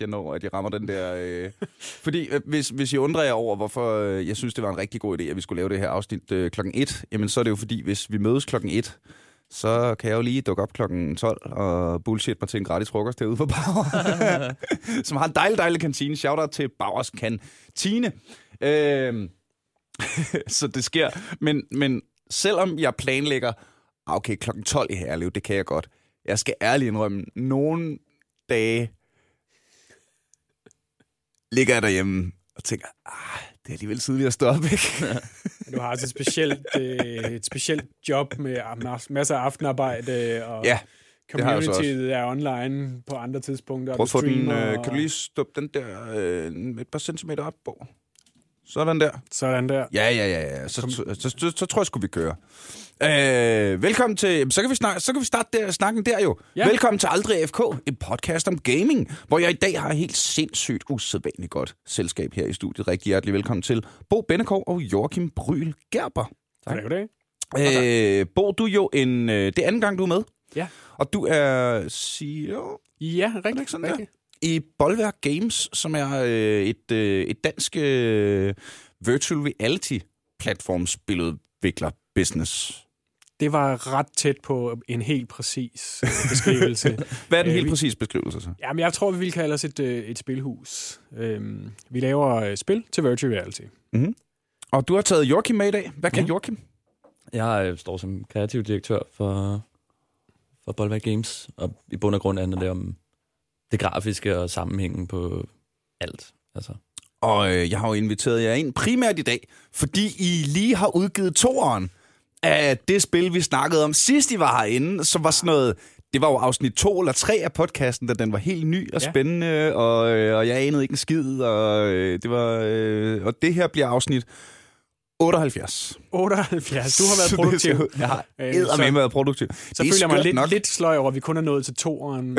jeg når, at jeg rammer den der... Øh, fordi øh, hvis, hvis I undrer jer over, hvorfor øh, jeg synes, det var en rigtig god idé, at vi skulle lave det her afsnit øh, klokken 1, jamen så er det jo fordi, hvis vi mødes klokken 1, så kan jeg jo lige dukke op klokken 12 og bullshit mig til en gratis frokost derude på Bauer, som har en dejlig, dejlig kantine. Shoutout til Bauers Kantine. Øh, så det sker. Men, men selvom jeg planlægger, ah, okay, klokken 12 i Herlev, det kan jeg godt. Jeg skal ærligt indrømme, nogle dage ligger jeg derhjemme og tænker, ah, det er alligevel tidligt at stå op, ikke? Du har altså et specielt, øh, et specielt job med masser af aftenarbejde, og ja, communityet er online på andre tidspunkter. Prøv at få den, øh, kan du lige stoppe den der øh, et par centimeter op, Bo? Sådan der. Sådan der. Ja, ja, ja. ja. Så, så, så, så, så tror jeg sgu, vi kører. Øh, velkommen til... Så kan vi, snak, så kan vi starte der, snakken der jo. Ja. Velkommen til Aldrig FK, en podcast om gaming, hvor jeg i dag har helt sindssygt usædvanligt godt selskab her i studiet. Rigtig hjertelig velkommen til Bo Bennekov og Joachim Bryl Gerber. Tak. Tak det. Øh, Bo, du er jo en... Øh, det er anden gang, du er med. Ja. Og du er CEO... Ja, rigtig. Sådan rigtig. Der? I Bolværk Games, som er øh, et, øh, et dansk øh, virtual reality platformspiludvikler business. Det var ret tæt på en helt præcis øh, beskrivelse. Hvad er den helt præcis beskrivelse så? Jamen, jeg tror, vi vil kalde os et, øh, et spilhus. Øhm, vi laver øh, spil til virtual reality. Mm-hmm. Og du har taget Joachim med i dag. Hvad kan mm. Joachim? Jeg står som kreativ direktør for, for Bolvær Games, og i bund og grund handler det om det grafiske og sammenhængen på alt. Altså. Og øh, jeg har jo inviteret jer ind primært i dag, fordi I lige har udgivet toeren af det spil, vi snakkede om sidst I var herinde, som var sådan noget... Det var jo afsnit to eller tre af podcasten, da den var helt ny og spændende, ja. og, øh, og jeg anede ikke en skid, og, øh, det var, øh, og det her bliver afsnit 78. 78. Du har været produktiv. Jeg har øh, været produktiv. Så føler jeg mig lidt, lidt sløj over, at vi kun er nået til toeren.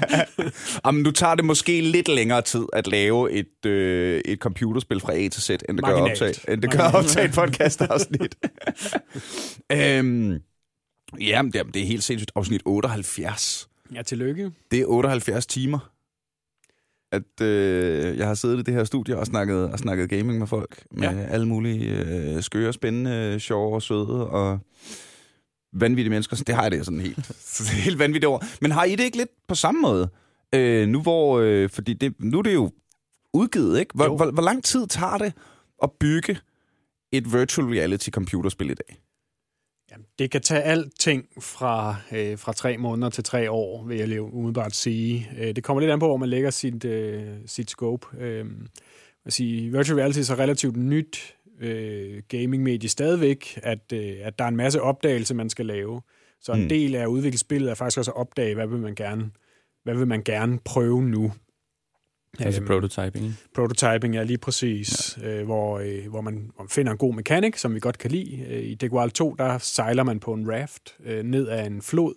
Jamen, du tager det måske lidt længere tid at lave et, øh, et computerspil fra A til Z, end det gør optage, end det gør optage et podcast-afsnit. øhm, jamen, det er helt sindssygt. Afsnit 78. Ja, tillykke. Det er 78 timer at øh, jeg har siddet i det her studie og snakket, og snakket gaming med folk. Med ja. alle mulige øh, skøre, spændende, sjove og søde og vanvittige mennesker. Det har jeg det sådan helt, helt vanvittigt over. Men har I det ikke lidt på samme måde? Øh, nu hvor, øh, fordi det, nu er det jo udgivet, ikke? Hvor, hvor, hvor lang tid tager det at bygge et virtual reality computerspil i dag? Jamen, det kan tage alting fra, øh, fra tre måneder til tre år, vil jeg umiddelbart sige. Øh, det kommer lidt an på, hvor man lægger sit, øh, sit scope. Øh, jeg sige, virtual reality er så relativt nyt øh, gaming-medie stadigvæk, at, øh, at der er en masse opdagelse, man skal lave. Så en mm. del af udviklingsspillet er faktisk også at opdage, hvad vil man gerne, hvad vil man gerne prøve nu. Altså øhm, prototyping. Prototyping, ja, lige præcis. Ja. Øh, hvor, øh, hvor, man, hvor man finder en god mekanik, som vi godt kan lide. Øh, I Degual 2, der sejler man på en raft øh, ned ad en flod,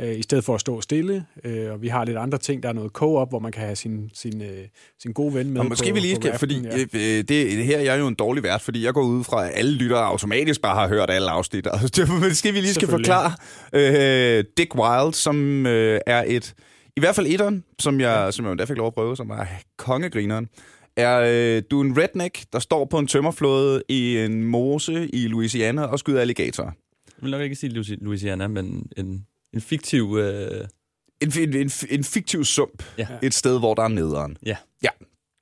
øh, i stedet for at stå stille. Øh, og vi har lidt andre ting. Der er noget co-op, hvor man kan have sin, sin, øh, sin gode ven med og måske på, vi lige skal, fordi ja. Øh, øh, det, det her jeg er jo en dårlig vært, fordi jeg går ud fra, at alle lyttere automatisk bare har hørt alle afsnit. Altså, det skal vi lige skal forklare. Øh, Dick Wild, som øh, er et i hvert fald etteren, som jeg, ja. som jeg endda fik lov at prøve, som er kongegrineren, er øh, du er en redneck, der står på en tømmerflåde i en mose i Louisiana og skyder alligatorer. Jeg vil nok ikke sige Louisiana, men en, en fiktiv... Øh... En, en, en, en fiktiv sump. Ja. Et sted, hvor der er nederen. Ja. Ja,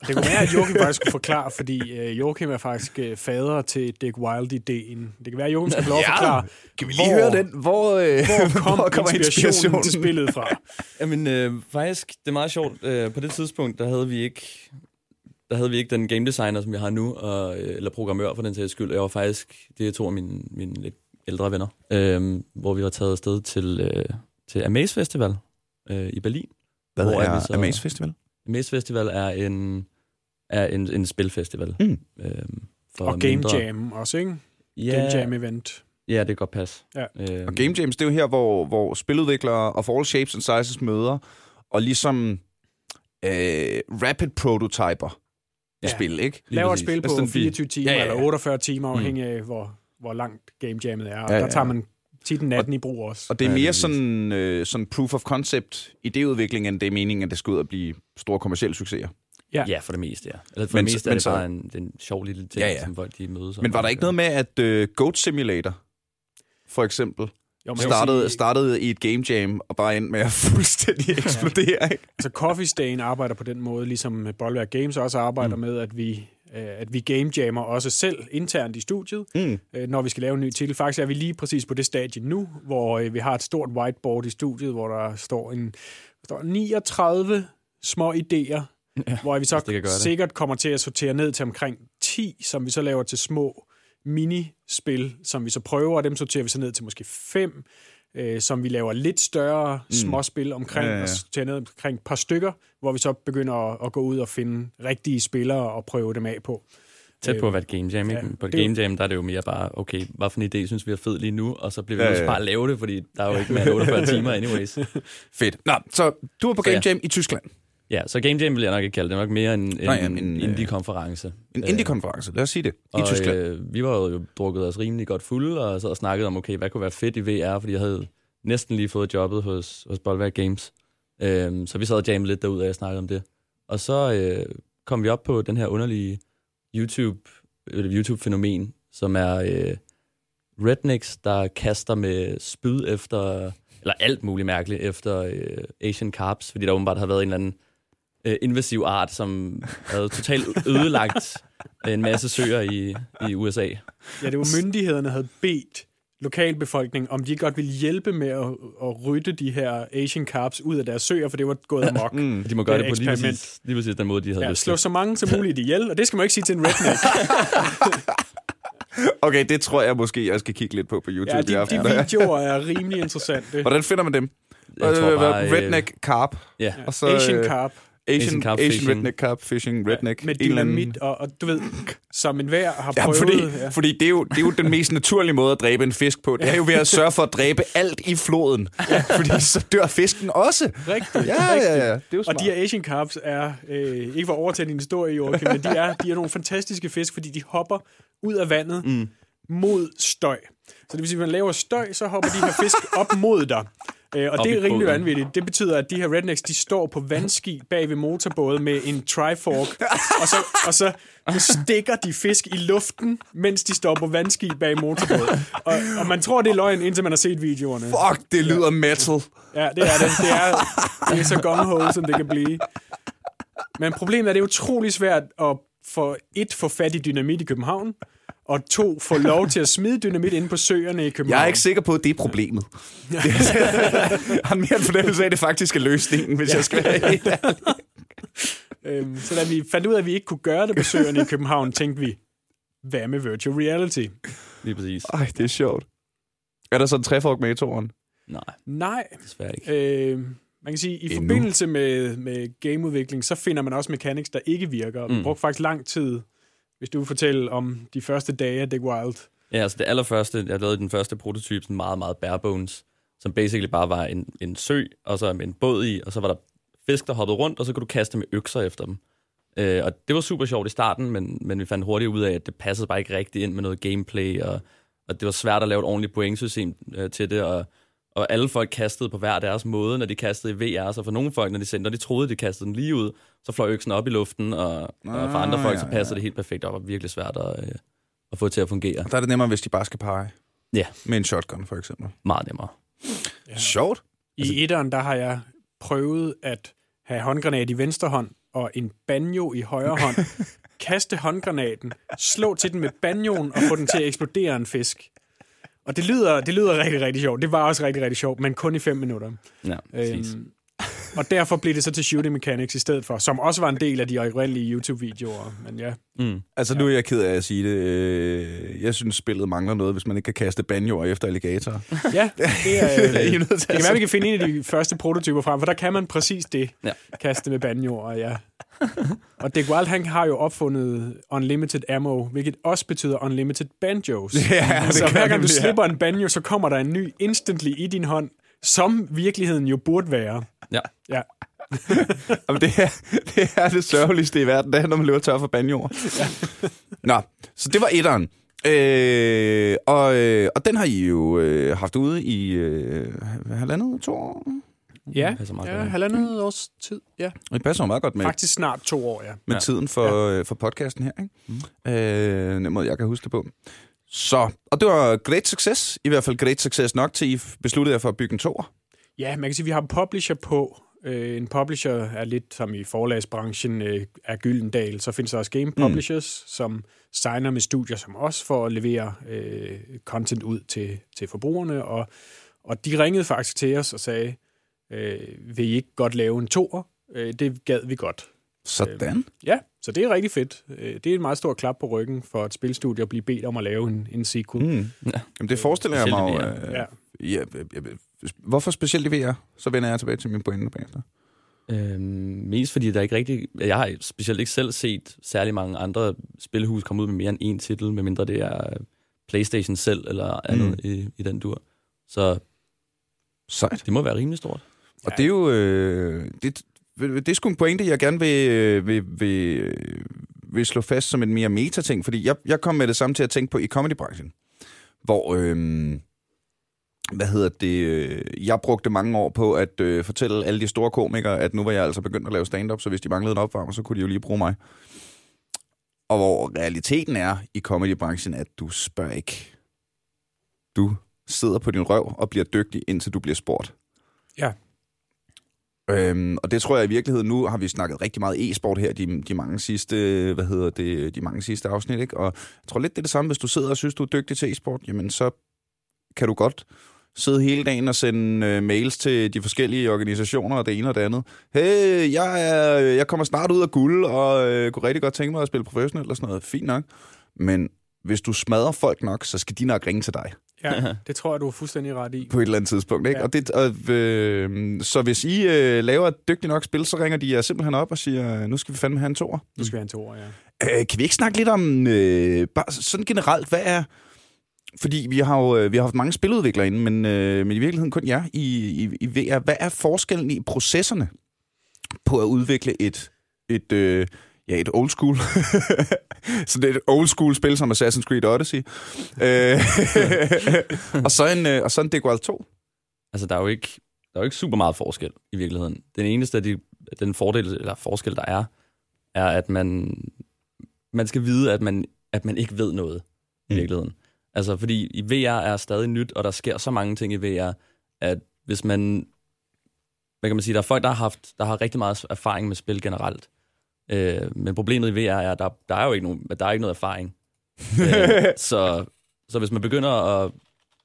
det kunne være, at Joachim faktisk skulle forklare, fordi uh, Joachim er faktisk uh, fader til Dick Wild-ideen. Det kan være, at Joachim skal lov at forklare, kan vi lige hvor, høre den? Hvor, uh, hvor kom hvor kommer inspirationen, inspirationen til spillet fra? Jamen, uh, faktisk, det er meget sjovt. Uh, på det tidspunkt, der havde vi ikke der havde vi ikke den game designer, som vi har nu, og, eller programmør for den sags skyld. Jeg var faktisk, det er to af mine, mine lidt ældre venner, uh, hvor vi var taget afsted til, uh, til Amaze Festival uh, i Berlin. Hvad er så, Amaze Festival? Maze Festival er en, er en, en spilfestival. Mm. Øhm, for og Game mindre... Jam også, ikke? Ja, Game Jam event. Ja, det kan godt passe. Ja. Øhm, og Game Jams, det er jo her, hvor, hvor spiludviklere of all shapes and sizes møder, og ligesom øh, rapid prototyper ja. spil, ikke? Laver et spil på 24 timer, ja, ja, ja. eller 48 timer, afhængig mm. af, hvor, hvor langt Game Jammet er. Og ja, der tager man tit natten i brug også. Og det er Ja, mere sådan, øh, sådan proof of concept idéudvikling, end det er meningen, at det skal ud og blive store kommersielle succeser. Ja. Ja, for det meste, ja. Eller for Men det meste er men det så- bare en, det er en sjov lille ting, Ja, ja, ja. ja. som folk de mødes om. Men var der ikke noget med, at øh, Goat Simulator, for eksempel, Jo, startede, sige, startede i et game jam, og bare endte med at fuldstændig eksplodere, ikke? altså Coffee Stain arbejder på den måde, ligesom Bollwerk Games også arbejder mm. med, at vi, at vi game jammer også selv internt i studiet, Mm. øh, når vi skal lave en ny titel. Faktisk er vi lige præcis på det stadie nu, hvor øh, vi har et stort whiteboard i studiet, hvor der står en der står 39 små idéer, ja, hvor vi så det det. sikkert kommer til at sortere ned til omkring 10, som vi så laver til små minispil, som vi så prøver, og dem sorterer vi så ned til måske 5, øh, som vi laver lidt større mm. småspil omkring, Ja, ja, og sorterer ned omkring et par stykker, hvor vi så begynder at, at gå ud og finde rigtige spillere og prøve dem af på. Tæt på Øh, at være et game jam, ikke? ja, på et er game jam, der er det jo mere bare, okay, hvad for en idé synes vi er fed lige nu, og så bliver vi Ja, ja, bare at lave det, fordi der er jo ikke mere end 48 timer anyways. Fedt. Nå, så du var på Så Game ja. Jam i Tyskland. Ja, så game jam vil jeg nok ikke kalde det, det er nok mere en, en, men, en øh, indie-konference. En Øh, indie-konference, lad os sige det, i og, Tyskland. Øh, vi var jo drukket os rimelig godt fulde, og så og snakkede om, okay, hvad kunne være fedt i VR, fordi jeg havde næsten lige fået jobbet hos, hos Bollwerk Games. Øhm, så vi sad og jammede lidt derud, og jeg snakkede om det. Og så øh, kom vi op på den her underlige YouTube, øh, YouTube-fænomen, som er øh, rednecks, der kaster med spyd efter, eller alt muligt mærkeligt, efter øh, Asian Carps, fordi der åbenbart har været en eller anden øh, invasiv art, som havde totalt ødelagt en masse søer i, i USA. Ja, det var myndighederne havde bedt lokalbefolkningen, om de godt ville hjælpe med at, at rydde de her Asian Carps ud af deres søer, for det var gået amok. Mm. De må gøre Det det, på lige eksperiment. præcis, lige præcis den måde, de havde Ja, lyst slå til. så mange som muligt ihjel, og det skal man ikke sige til en redneck. Okay, det tror jeg måske, jeg skal kigge lidt på på YouTube Ja, de, de videoer er rimelig interessante. Hvordan finder man dem? Jeg tror Øh, bare, øh, redneck carp. Ja, Og så, Asian øh, Carp Asian, Asian carp Asian fishing. redneck carp fishing, redneck. med eller anden- dynamit, og, og du ved, som en hver har Ja, prøvet. fordi, ja. fordi det, er jo, det er jo den mest naturlige måde at dræbe en fisk på. Det er jo ved at sørge for at dræbe alt i floden. Fordi så dør fisken også. Rigtigt. Ja, ja, ja. Det er jo Og smart. de her Asian Carps er, øh, ikke for at overtage din historie, Joachim, men de er, de er nogle fantastiske fisk, fordi de hopper ud af vandet mm. mod støj. Så det vil sige, at man laver støj, så hopper de her fisk op mod dig. Øh, og Op det er rimelig vanvittigt. Det betyder, at de her rednecks, de står på vandski bag ved motorbåde med en trifork, og så, og så, stikker de fisk i luften, mens de står på vandski bag motorbåde. Og, og man tror, det er løgn, indtil man har set videoerne. Fuck, det lyder metal. Ja, det er det. Det er, det er så gung som det kan blive. Men problemet er, at det er utrolig svært at for et få fat i dynamit i København, og to få lov til at smide dynamit inde på søerne i København. Jeg er ikke sikker på, at det er problemet. jeg har mere en fornemmelse af, at det faktisk er løsningen, hvis jeg skal være helt ærlig. Øhm, så da vi fandt ud af, at vi ikke kunne gøre det på søerne i København, tænkte vi, hvad med virtual reality? lige præcis. Ej, det er sjovt. Er der så en træfork med i toren? Nej, Nej, desværre ikke. øh, man kan sige, i Endnu. forbindelse med, med gameudvikling, så finder man også mechanics, der ikke virker. Vi Mm. brugte faktisk lang tid, hvis du vil fortælle om de første dage af Dick Wild. Ja, altså det allerførste, jeg lavede den første prototype, sådan meget, meget bare bones, som basically bare var en, en sø, og så med en båd i, og så var der fisk, der hoppede rundt, og så kunne du kaste med økser efter dem. Øh, og det var super sjovt i starten, men, men vi fandt hurtigt ud af, at det passede bare ikke rigtigt ind med noget gameplay, og, og det var svært at lave et ordentligt pointsystem øh, til det, og, og alle folk kastede på hver deres måde, når de kastede i VR, så for nogle folk, når de, sendte, når de troede, de kastede den lige ud, så fløj øksen op i luften, og, og for andre Ah, folk, ja, så passede det helt perfekt op, og virkelig svært at, øh, at få til at fungere. Der er det nemmere, hvis de bare skal pege. Ja. Med en shotgun, for eksempel. Meget nemmere. Ja. Sjovt. I Altså- etteren, der har jeg prøvet at have håndgranat i venstre hånd og en banjo i højre hånd. Kaste håndgranaten, slå til den med banjoen og få den til at eksplodere en fisk. Og det lyder, det lyder rigtig, rigtig sjovt. Det var også rigtig, rigtig sjovt, men kun i fem minutter. Ja, præcis. Øhm, og derfor blev det så til Shooting Mechanics i stedet for, som også var en del af de oprindelige YouTube-videoer. Men ja, Mm. Altså, nu er jeg ked af at sige det. Øh, Jeg synes, spillet mangler noget, hvis man ikke kan kaste banjoer efter alligator. ja det er... Øh, Det er det kan være, vi kan finde en af de første prototyper frem, for der kan man præcis det. Ja. Kaste med banjoer, ja. Og Dick Wild, han har jo opfundet Unlimited Ammo, hvilket også betyder Unlimited Banjos. Ja, det så hver gang du slipper en banjo, så kommer der en ny instantly i din hånd, som virkeligheden jo burde være. Ja. Ja, Jamen, det, er, det er det sørgeligste i verden, det er, når man løber tør for banjoer. Ja. Nå, så det var etteren. Øh, og, øh, og den har I jo øh, haft ude i øh, halvandet, to år. Ja, meget ja godt. halvandet års tid. Ja, Og det passer meget godt med, faktisk snart to år, ja. med Ja. tiden for, ja. for podcasten her. Ikke? Mm. Øh, den måde, jeg kan huske det på. Så, og det var great success. I hvert fald great success nok til, I besluttede jer for at bygge en toer. Ja, man kan sige, at vi har en publisher på. Øh, en publisher er lidt som i forlagsbranchen øh, er Gyldendal. Så findes der også game publishers, mm. som signer med studier som os for at levere øh, content ud til, til forbrugerne. Og, og de ringede faktisk til os og sagde, øh, vil I ikke godt lave en toer? Øh, det gad vi godt. Sådan. Ja, så det er rigtig fedt. Øh, Det er et meget stort klap på ryggen for et spilstudie at blive bedt om at lave en, en sequel. Mm. Mm. Jamen, det forestiller jeg mig jo. Øh, Ja. ja, øh, øh, hvorfor specielt i VR? Så vender jeg tilbage til min pointe bagefter. Øhm, mest fordi der ikke rigtig... Jeg har specielt ikke selv set særlig mange andre spilhus komme ud med mere end én titel, medmindre det er Playstation selv eller andet Mm. i, i den dur. Så Sejt. det må være rimelig stort. Og det er jo... Øh, det, det er sgu en pointe, jeg gerne vil, øh, vil, vil, øh, vil slå fast som en mere meta-ting, fordi jeg, jeg kom med det samme til at tænke på i comedybranchen, hvor... Øh, hvad hedder det? Øh, jeg brugte mange år på at øh, fortælle alle de store komikere, at nu var jeg altså begyndt at lave stand-up, så hvis de manglede en opvarmer, så kunne de jo lige bruge mig. Og hvor realiteten er i comedybranchen, at du spørger ikke. Du sidder på din røv og bliver dygtig, indtil du bliver spurgt. Ja. Øhm, og det tror jeg i virkeligheden, nu har vi snakket rigtig meget e-sport her, de, de mange sidste, hvad hedder det, de mange sidste afsnit, ikke? Og jeg tror lidt, det er det samme, hvis du sidder og synes, du er dygtig til e-sport, jamen så kan du godt sidde hele dagen og sende øh, mails til de forskellige organisationer og det ene og det andet. Hey, jeg, er, jeg kommer snart ud af guld, og øh, kunne rigtig godt tænke mig at spille professionelt og sådan noget. Fint nok. Men hvis du smadrer folk nok, så skal de nok ringe til dig Ja, det tror jeg, du er fuldstændig ret i. på et eller andet tidspunkt. Ikke? Ja. Og det, og, øh, så hvis I øh, laver et dygtigt nok spil, så ringer de jer simpelthen op og siger, nu skal vi fandme have en toer. Du skal have en toer, ja. Øh, kan vi ikke snakke lidt om, øh, bare sådan generelt, hvad er... Fordi vi har jo øh, vi har haft mange spiludviklere inde, men, øh, men i virkeligheden kun jer i, i, i VR. Hvad er forskellen i processerne på at udvikle et, et, øh, ja, et old school, så det er et old school spil som Assassin's Creed Odyssey, øh, og, så en, øh, og så en Degwall 2? Altså, der er jo ikke, der er jo ikke super meget forskel i virkeligheden. Den eneste af de, den fordel, eller forskel, der er, er, at man, man skal vide, at man, at man ikke ved noget i Mm. virkeligheden. Altså, fordi i VR er stadig nyt, og der sker så mange ting i VR, at hvis man... Hvad kan man sige? Der er folk, der har, haft, der har rigtig meget erfaring med spil generelt. Øh, men problemet i VR er, at der, der er jo ikke, nogen, der er ikke noget erfaring. øh, så, så hvis man begynder at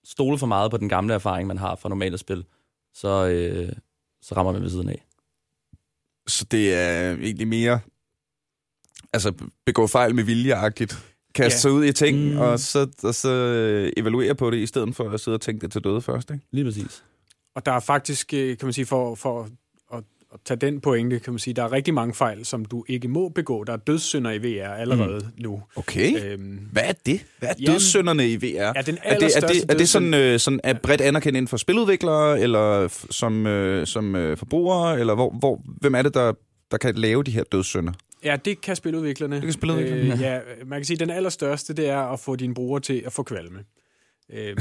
stole for meget på den gamle erfaring, man har fra normale spil, så, øh, så rammer man ved siden af. Så det er egentlig mere altså begå fejl med viljeagtigt. Kaste Ja. sig ud i ting, Mm. og, så, og så evaluere på det, i stedet for at sidde og tænke det til døde først. Ikke? Lige præcis. Og der er faktisk, øh, kan man sige, for, for at, tage den pointe, kan man sige, der er rigtig mange fejl, som du ikke må begå. Der er dødssynder i VR allerede mm. nu. Okay. Øhm, Hvad er det? Hvad er Jamen, dødssynderne i VR? er den er det, er det, er det sådan, øh, sådan er bredt anerkendt inden for spiludviklere, eller som, øh, som øh, forbrugere, eller hvor, hvor, hvem er det, der, der kan lave de her dødssynder? Ja, det kan spiludviklerne. Det kan spiludviklerne. Øh, ja, man kan sige, at den allerstørste, det er at få dine brugere til at få kvalme. Øh,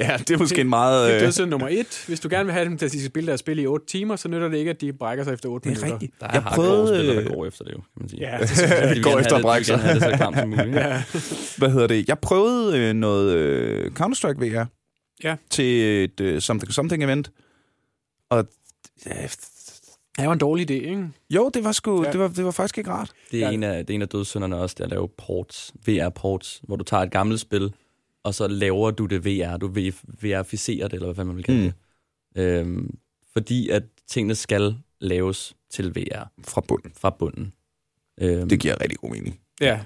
ja, det er måske en meget... det er Øh, dødssynd nummer et. Hvis du gerne vil have dem til at de skal spille deres spil i 8 timer, så nytter det ikke, at de brækker sig efter 8 det er minutter. rigtigt. Der er Jeg prøvede... spillere, der går efter det jo, kan man sige. Ja, det synes. De går efter at det- brække sig. det så klamt som muligt. Ja. hvad hedder det? Jeg prøvede øh, noget øh, Counter-Strike VR Ja. til et øh, something, something event. Og ja, Det var en dårlig idé, ikke? jo, det var, sgu, Ja. ja. det, var, det var faktisk ikke rart. Det er, Ja. en af, det er en af dødssynderne også, det er at lave ports, VR-ports, hvor du tager et gammelt spil, og så laver du det VR. Du verificerer det, eller hvad man vil kalde Mm. det. Øhm, fordi at tingene skal laves til VR Fra bunden. fra bunden. Øhm, Det giver rigtig god mening. Ja.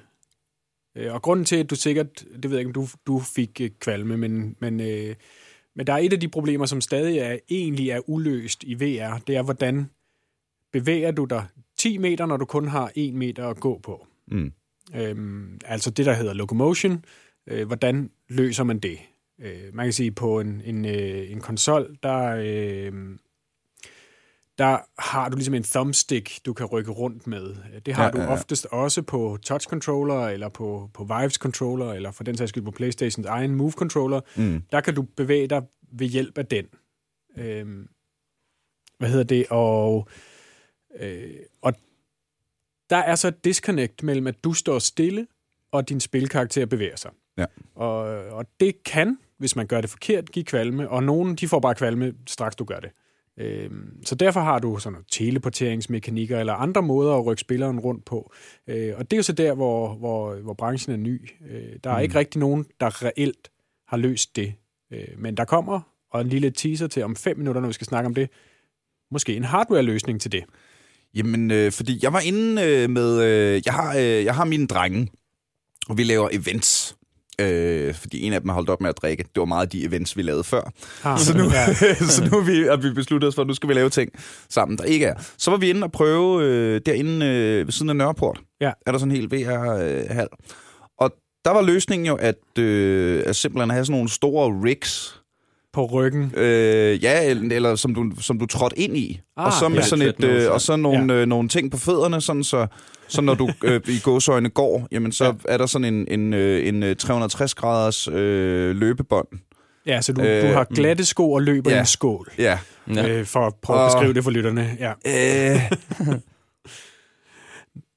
Øh, Og grunden til, at du sikkert, det ved jeg ikke, om du, du fik øh, kvalme, men, men, øh, men der er et af de problemer, som stadig er, egentlig er uløst i VR, det er, hvordan bevæger du dig 10 meter, når du kun har 1 meter at gå på. Mm. Øhm, altså det, der hedder locomotion. Øh, hvordan løser man det? Øh, man kan sige, på en, en, øh, en konsol, der, øh, der har du ligesom en thumbstick, du kan rykke rundt med. Det har Ja, du ja, ja. oftest også på touch controller, eller på, på Vives controller, eller for den sags skyld på Playstations egen Move controller. Mm. Der kan du bevæge dig ved hjælp af den. Øhm, hvad hedder det? Og, øh, og der er så et disconnect mellem, at du står stille, og din spilkarakter bevæger sig. Ja. Og, og det kan, hvis man gør det forkert, give kvalme, og nogen de får bare kvalme, straks du gør det. Øhm, så derfor har du sådan noget teleporteringsmekanikker eller andre måder at rykke spilleren rundt på. Øh, og det er jo så der, hvor, hvor, hvor branchen er ny. Øh, der er mm. ikke rigtig nogen, der reelt har løst det. Øh, men der kommer, og en lille teaser til om fem minutter, når vi skal snakke om det, måske en hardware-løsning til det. Jamen, øh, fordi jeg var inde øh, med... Øh, jeg, har, øh, jeg har mine drenge, og vi laver events. Øh, fordi en af dem har holdt op med at drikke. Det var meget de events, vi lavede før. Ah, Så nu, ja. så nu vi, har vi besluttet os for, at nu skal vi lave ting sammen, der ikke er. Så var vi inde og prøve øh, derinde øh, ved siden af Nørreport. Ja. Er der sådan en hel VR-hal. Og der var løsningen jo, at, øh, at simpelthen have sådan nogle store rigs, På ryggen. Øh, ja, eller, eller som, du, som du trådte ind i. Ah, og så med ja. sådan et, øh, ja. og så nogle, øh, nogle ting på fødderne, sådan så, så når du øh, i gåsøjne går, jamen så Ja. er der sådan en, en, øh, en øh, 360-graders øh, løbebånd. Ja, så du, Øh, du har glatte sko og løber ja. i en skål. Ja. Ja. Øh, for at prøve at Og- beskrive det for lytterne. Ja. Øh,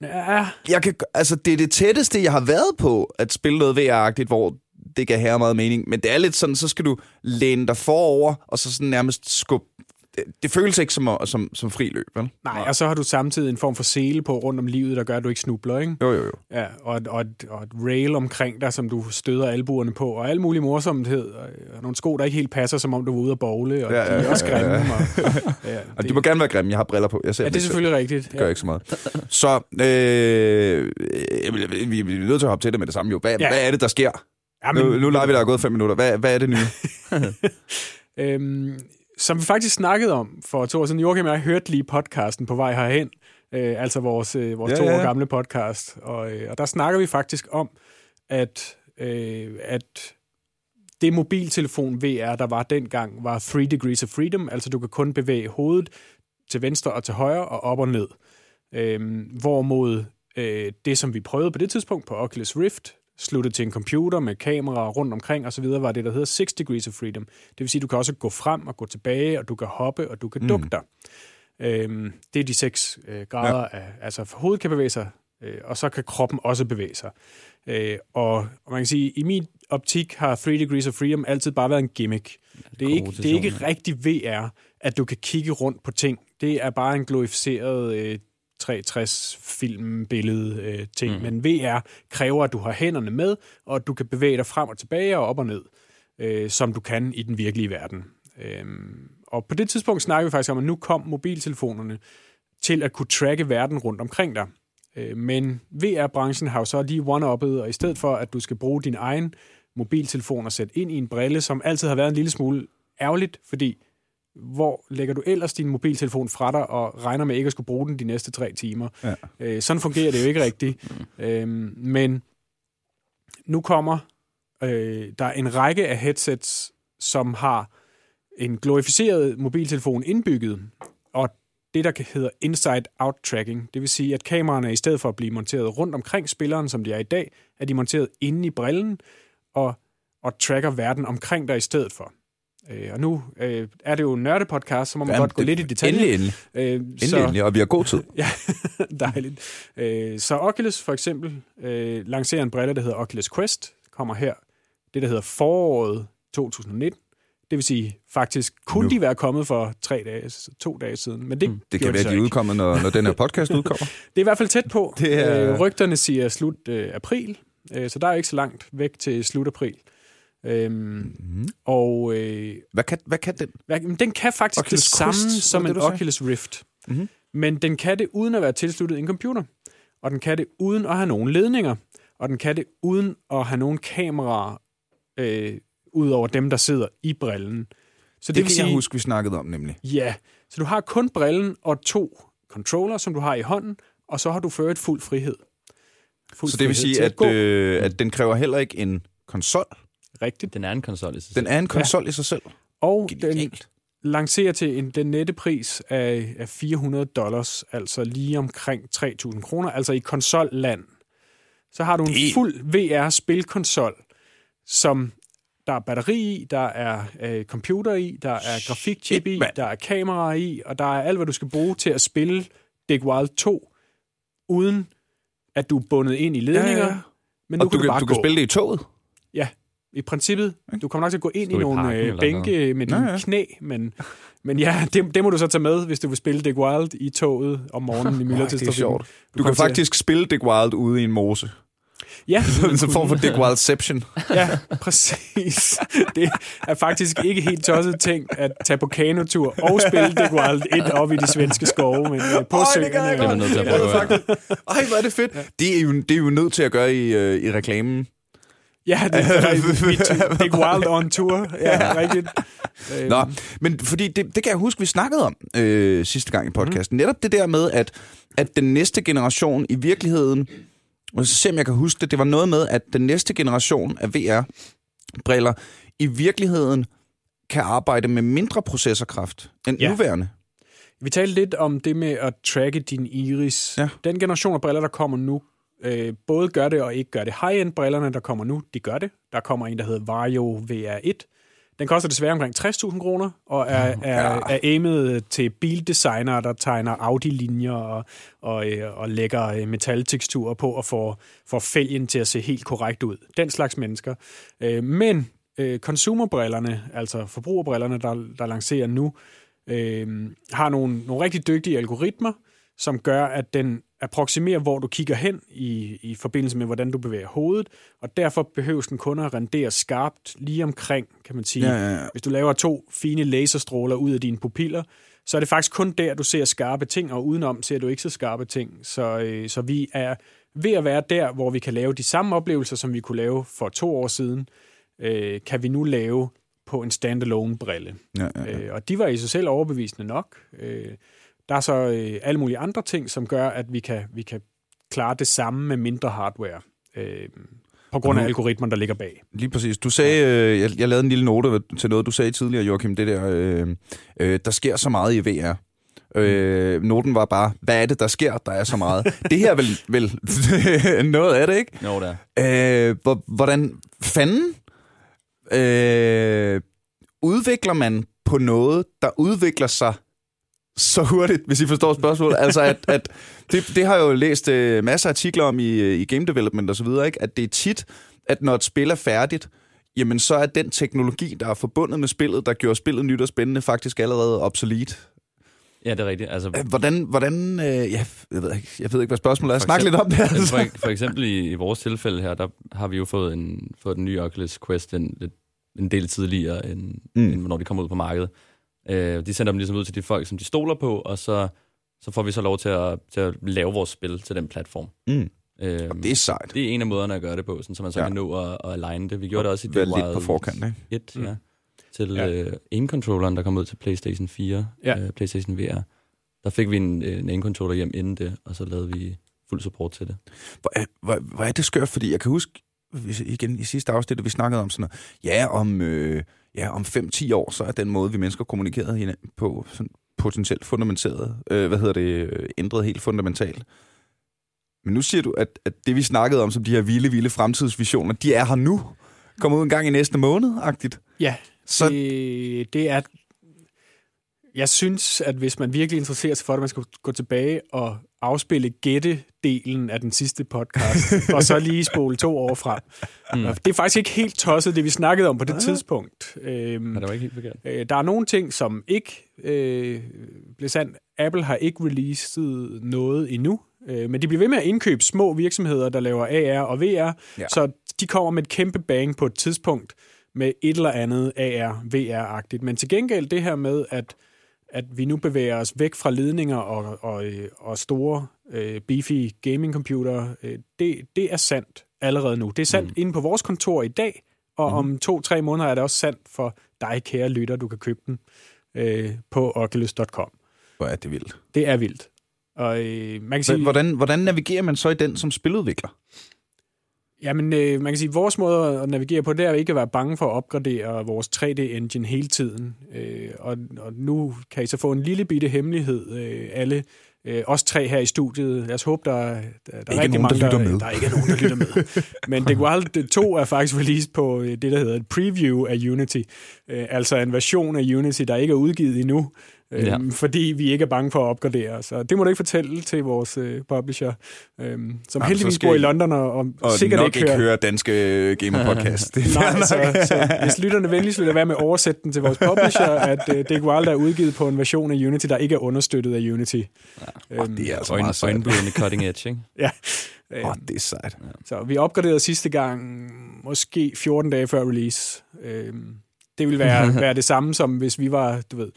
ja. jeg kan, altså, det er det tætteste, jeg har været på at spille noget VR-agtigt, hvor det kan have meget mening. Men det er lidt sådan, så skal du læne dig forover, og så sådan nærmest skubbe. Det, det føles ikke som, som, som fri løb, vel? Nej, og så har du samtidig en form for sele på rundt om livet, der gør, at du ikke snubler, ikke? Jo, jo, jo. Ja, og, og, og et rail omkring dig, som du støder albuerne på, og al mulig morsomhed, og, og nogle sko, der ikke helt passer, som om du var ude at bowle, og Ja, ja, de er også ja, ja, grimme. ja. Og, ja, Og de må gerne være grimme, jeg har briller på. Jeg ser ja, det er ikke selv. selvfølgelig rigtigt. Det gør Ja. ikke så meget. Så øh, vi, vi, vi er nødt til at hoppe til det med det samme. Jo. Hvad, ja. Hvad er det, der sker? Ja, Nu, nu leger vi, der er gået fem minutter. Hvad, hvad er det nye? Øhm, som vi faktisk snakkede om for to år siden. Joachim og jeg hørte lige podcasten på vej herhen. Øh, altså vores, øh, vores Ja, to ja. år gamle podcast. Og, øh, og der snakker vi faktisk om, at, øh, at det mobiltelefon VR, der var dengang, var 3 degrees of freedom. Altså du kan kun bevæge hovedet til venstre og til højre og op og ned. Øhm, hvorimod øh, det, som vi prøvede på det tidspunkt på Oculus Rift, sluttet til en computer med kameraer rundt omkring osv., var det, der hedder 6 degrees of freedom. Det vil sige, du kan også gå frem og gå tilbage, og du kan hoppe, og du kan dukke dig. Øhm, det er de seks øh, grader ja. af, altså hovedet kan bevæge sig, øh, og så kan kroppen også bevæge sig. Øh, og, og man kan sige, i min optik har 3 degrees of freedom altid bare været en gimmick. Det er, ikke, det er ikke rigtig VR, at du kan kigge rundt på ting. Det er bare en glorificeret øh, 360 filmbillede øh, ting. Mm. Men VR kræver, at du har hænderne med, og at du kan bevæge dig frem og tilbage og op og ned, øh, som du kan i den virkelige verden. Øhm, og på det tidspunkt snakker vi faktisk om, at nu kom mobiltelefonerne til at kunne tracke verden rundt omkring dig. Øh, men VR-branchen har jo så lige one-uppet, og i stedet for, at du skal bruge din egen mobiltelefon og sætte ind i en brille, som altid har været en lille smule ærgerligt, fordi hvor lægger du ellers din mobiltelefon fra dig og regner med ikke at skulle bruge den de næste tre timer? Ja. Øh, sådan fungerer det jo ikke rigtigt. Mm. Øhm, men nu kommer øh, der er en række af headsets, som har en glorificeret mobiltelefon indbygget, og det, der hedder inside-out tracking. Det vil sige, at kameraerne i stedet for at blive monteret rundt omkring spilleren, som de er i dag, er de monteret inde i brillen og, og tracker verden omkring dig i stedet for. Øh, og nu øh, er det jo en nørdepodcast, så må man Jamen, godt gå det- lidt i detaljer. Endelig, endelig. Øh, Endelig, endelig. Og vi har god tid. Ja, dejligt. Øh, så Oculus for eksempel øh, lancerer en brille, der hedder Oculus Quest, kommer her, det der hedder foråret 2019. Det vil sige, faktisk kunne Nu. de være kommet for tre dage, to dage siden, men det, mm, Det kan være, de er udkommet, når, når den her podcast udkommer. Det er i hvert fald tæt på. Det er- Øh, rygterne siger slut øh, april, øh, så der er ikke så langt væk til slut april. Øhm, Mm. og øh, Hvad, kan, hvad kan den? hvad- den kan faktisk Oculus det samme Quest, som det en sagde? Oculus Rift. Mhm. Men den kan det uden at være tilsluttet en computer. Og den kan det uden at have nogen ledninger. Og den kan det uden at have nogen kameraer øh, ud over dem, der sidder i brillen. Så Det, det kan sige, jeg huske, vi snakkede om nemlig. Ja, så du har kun brillen og to controller, som du har i hånden, og så har du ført fuld frihed. Fuld Så det vil sige, at, gå. øh, at den kræver heller ikke en konsol. Rigtigt. Den er en konsol i sig Den selv. er en konsol ja. i sig selv. Og den, Genialt. lancerer til en, den nette pris af, af 400 dollars, altså lige omkring 3.000 kroner, altså i konsolland. Så har du en Det- fuld VR-spilkonsol, som der er batteri i, der er øh, computer i, der er grafikchip i, der er kamera i, og der er alt, hvad du skal bruge til at spille Dick Wild 2, uden at du er bundet ind i ledninger. Ja, ja. Men nu Og kan du, du, kan, bare du kan gå. spille det i toget. Ja, i princippet. Du kommer nok til at gå ind Stå i i nogle parken øh, bænke med dine Ja, ja. knæ, men, men ja, det, det må du så tage med, hvis du vil spille Dick Wild i toget om morgenen i Ja, det er myldretidstrafikken. sjovt. Du, kommer kan til at- faktisk spille Dick Wild ude i en mose. Ja, Sådan en form for Dick Wildception. ja, præcis. Det er faktisk ikke helt tosset tænkt at tage på kanotur og spille Dick Wild ind op i de svenske skove, men øh, på Øj, søerne. det gad jeg Det er godt. nødt til at Det er prøve. faktisk- Ej, hvor er det fedt. Det er jo, det er jo nødt til at gøre i, øh, i reklamen. Ja, det er mit Dick Wild on tour. Ja, rigtigt. Øh, Nå, men fordi det, det kan jeg huske, vi snakkede om øh, sidste gang i podcasten. Mm. Netop det der med, at, at den næste generation i virkeligheden, og så se om jeg kan huske det, det var noget med, at den næste generation af VR-briller i virkeligheden kan arbejde med mindre processorkraft end ja. Ja. nuværende. Vi talte lidt om det med at tracke din iris. Ja. Den generation af briller, der kommer nu, øh, både gør det og ikke gør det. High-end brillerne, der kommer nu, de gør det. Der kommer en, der hedder Vario VR1. Den koster desværre omkring 60.000 kroner, og er, er, er aimet til bildesignere, der tegner Audi-linjer og, og, øh, og lægger øh, metalteksturer på og får, får fælgen til at se helt korrekt ud. Den slags mennesker. Øh, Men consumerbrillerne, altså forbrugerbrillerne, der, der lancerer nu, øh, har nogle, nogle rigtig dygtige algoritmer, som gør, at den approximerer, hvor du kigger hen i, i forbindelse med, hvordan du bevæger hovedet, og derfor behøves den kun at rendere skarpt lige omkring, kan man sige. Ja, ja, ja. Hvis du laver to fine laserstråler ud af dine pupiller, så er det faktisk kun der, du ser skarpe ting, og udenom ser du ikke så skarpe ting. Så, øh, så vi er ved at være der, hvor vi kan lave de samme oplevelser, som vi kunne lave for to år siden, øh, kan vi nu lave på en standalone brille. Ja, ja, ja. Øh, og de var i sig selv overbevisende nok. Øh, der er så øh, alle mulige andre ting, som gør, at vi kan, vi kan klare det samme med mindre hardware. Øh, på grund af algoritmen, der ligger bag. Lige præcis. Du sagde, øh, jeg, jeg lavede en lille note til noget, du sagde tidligere, Joachim, det der, øh, øh, der sker så meget i VR. Øh, noten var bare, hvad er det, der sker? Der er så meget. det her er vel, vel noget af det, ikke? Jo, der. er. Øh, hvor, hvordan fanden øh, udvikler man på noget, der udvikler sig så hurtigt, hvis I forstår spørgsmålet. Altså, at, at det, det har jeg jo læst øh, masser af artikler om i, øh, i game development og så videre, ikke? at det er tit, at når et spil er færdigt, jamen så er den teknologi, der er forbundet med spillet, der gjorde spillet nyt og spændende, faktisk allerede obsolet. Ja, det er rigtigt. Altså, Øh, Hvordan, hvordan øh, ja, jeg, ved ikke, jeg ved ikke, hvad spørgsmålet er. Snak lidt om det. Altså, for, for eksempel i, i vores tilfælde her, der har vi jo fået en, fået den nye Oculus Quest en, en del tidligere, end, Mm. end hvornår de kommer ud på markedet. Øh, de sender dem ligesom ud til de folk, som de stoler på, og så, så får vi så lov til at, til at lave vores spil til den platform. Mm. Øh, Det er sejt. det er en af måderne at gøre det på, sådan, så man så Ja. kan nå at, at align det. Vi gjorde det også i Dead lidt Wild på forkant, ikke? 1, Mm. ja. Til Ja. Øh, aim-controlleren, der kom ud til PlayStation 4, Ja. øh, PlayStation VR. Der fik vi en, øh, en aim-controller hjem inden det, og så lavede vi fuld support til det. Hvor er, hvor, hvor er det skørt, fordi jeg kan huske, igen i sidste afsnit, at vi snakkede om sådan noget, ja, om, øh, ja, om 5-10 år, så er den måde, vi mennesker kommunikerede hinanden på sådan potentielt fundamenteret, øh, hvad hedder det, ændret helt fundamentalt. Men nu siger du, at, at det vi snakkede om som de her vilde, vilde fremtidsvisioner, de er her nu. Kommer ud en gang i næste måned, agtigt. Ja, Så det, det er... Jeg synes, at hvis man virkelig interesserer sig for det, man skal gå tilbage og afspille gætte-delen af den sidste podcast, og så lige spole to år frem. Mm. Det er faktisk ikke helt tosset, det vi snakkede om på det tidspunkt. Øhm, Men det var ikke helt forkert. Øh, der er nogle ting, som ikke øh, bliver sandt. Apple har ikke releaset noget endnu, øh, men de bliver ved med at indkøbe små virksomheder, der laver AR og VR, Ja. ja. så de kommer med et kæmpe bang på et tidspunkt med et eller andet AR, VR-agtigt. Men til gengæld det her med, at, at vi nu bevæger os væk fra ledninger og, og, og store øh, beefy gaming-computere, øh, det, det er sandt allerede nu. Det er sandt mm. inde på vores kontor i dag, og mm. om to-tre måneder er det også sandt for dig, kære lytter, du kan købe den øh, på oculus.com. hvor er det vildt. Det er vildt. Og øh, man kan sige, Hvordan, hvordan navigerer man så i den som spiludvikler? Jamen, øh, man kan sige, at vores måde at navigere på, det er ikke at være bange for at opgradere vores 3D-engine hele tiden. Øh, og, og nu kan I så få en lille bitte hemmelighed, øh, alle øh, os tre her i studiet. Lad os håbe, der, der, der er rigtig mange, der med. der ikke er nogen, der lytter med. Men The Wild 2 er faktisk released på øh, det, der hedder et preview af Unity. Øh, altså en version af Unity, der ikke er udgivet endnu. Øh, Ja. Fordi vi ikke er bange for at opgradere. Så det må du ikke fortælle til vores øh, publisher, øh, som så heldigvis bor i London og, og, Og sikkert nok ikke ikke hører høre danske øh, gamer-podcast. Det er Nej, nok. så, så hvis lytterne venligst vil være med at oversætte den til vores publisher, at uh, Dick Wild er udgivet på en version af Unity, der ikke er understøttet af Unity. Ja. Øhm, Det er altså Øjne, meget sejt. øjenblødende cutting edge, ikke? ja. Åh, Øhm, det er sejt. så vi opgraderede sidste gang, måske 14 dage før release. Øhm, det ville være, være det samme som hvis vi var, du ved,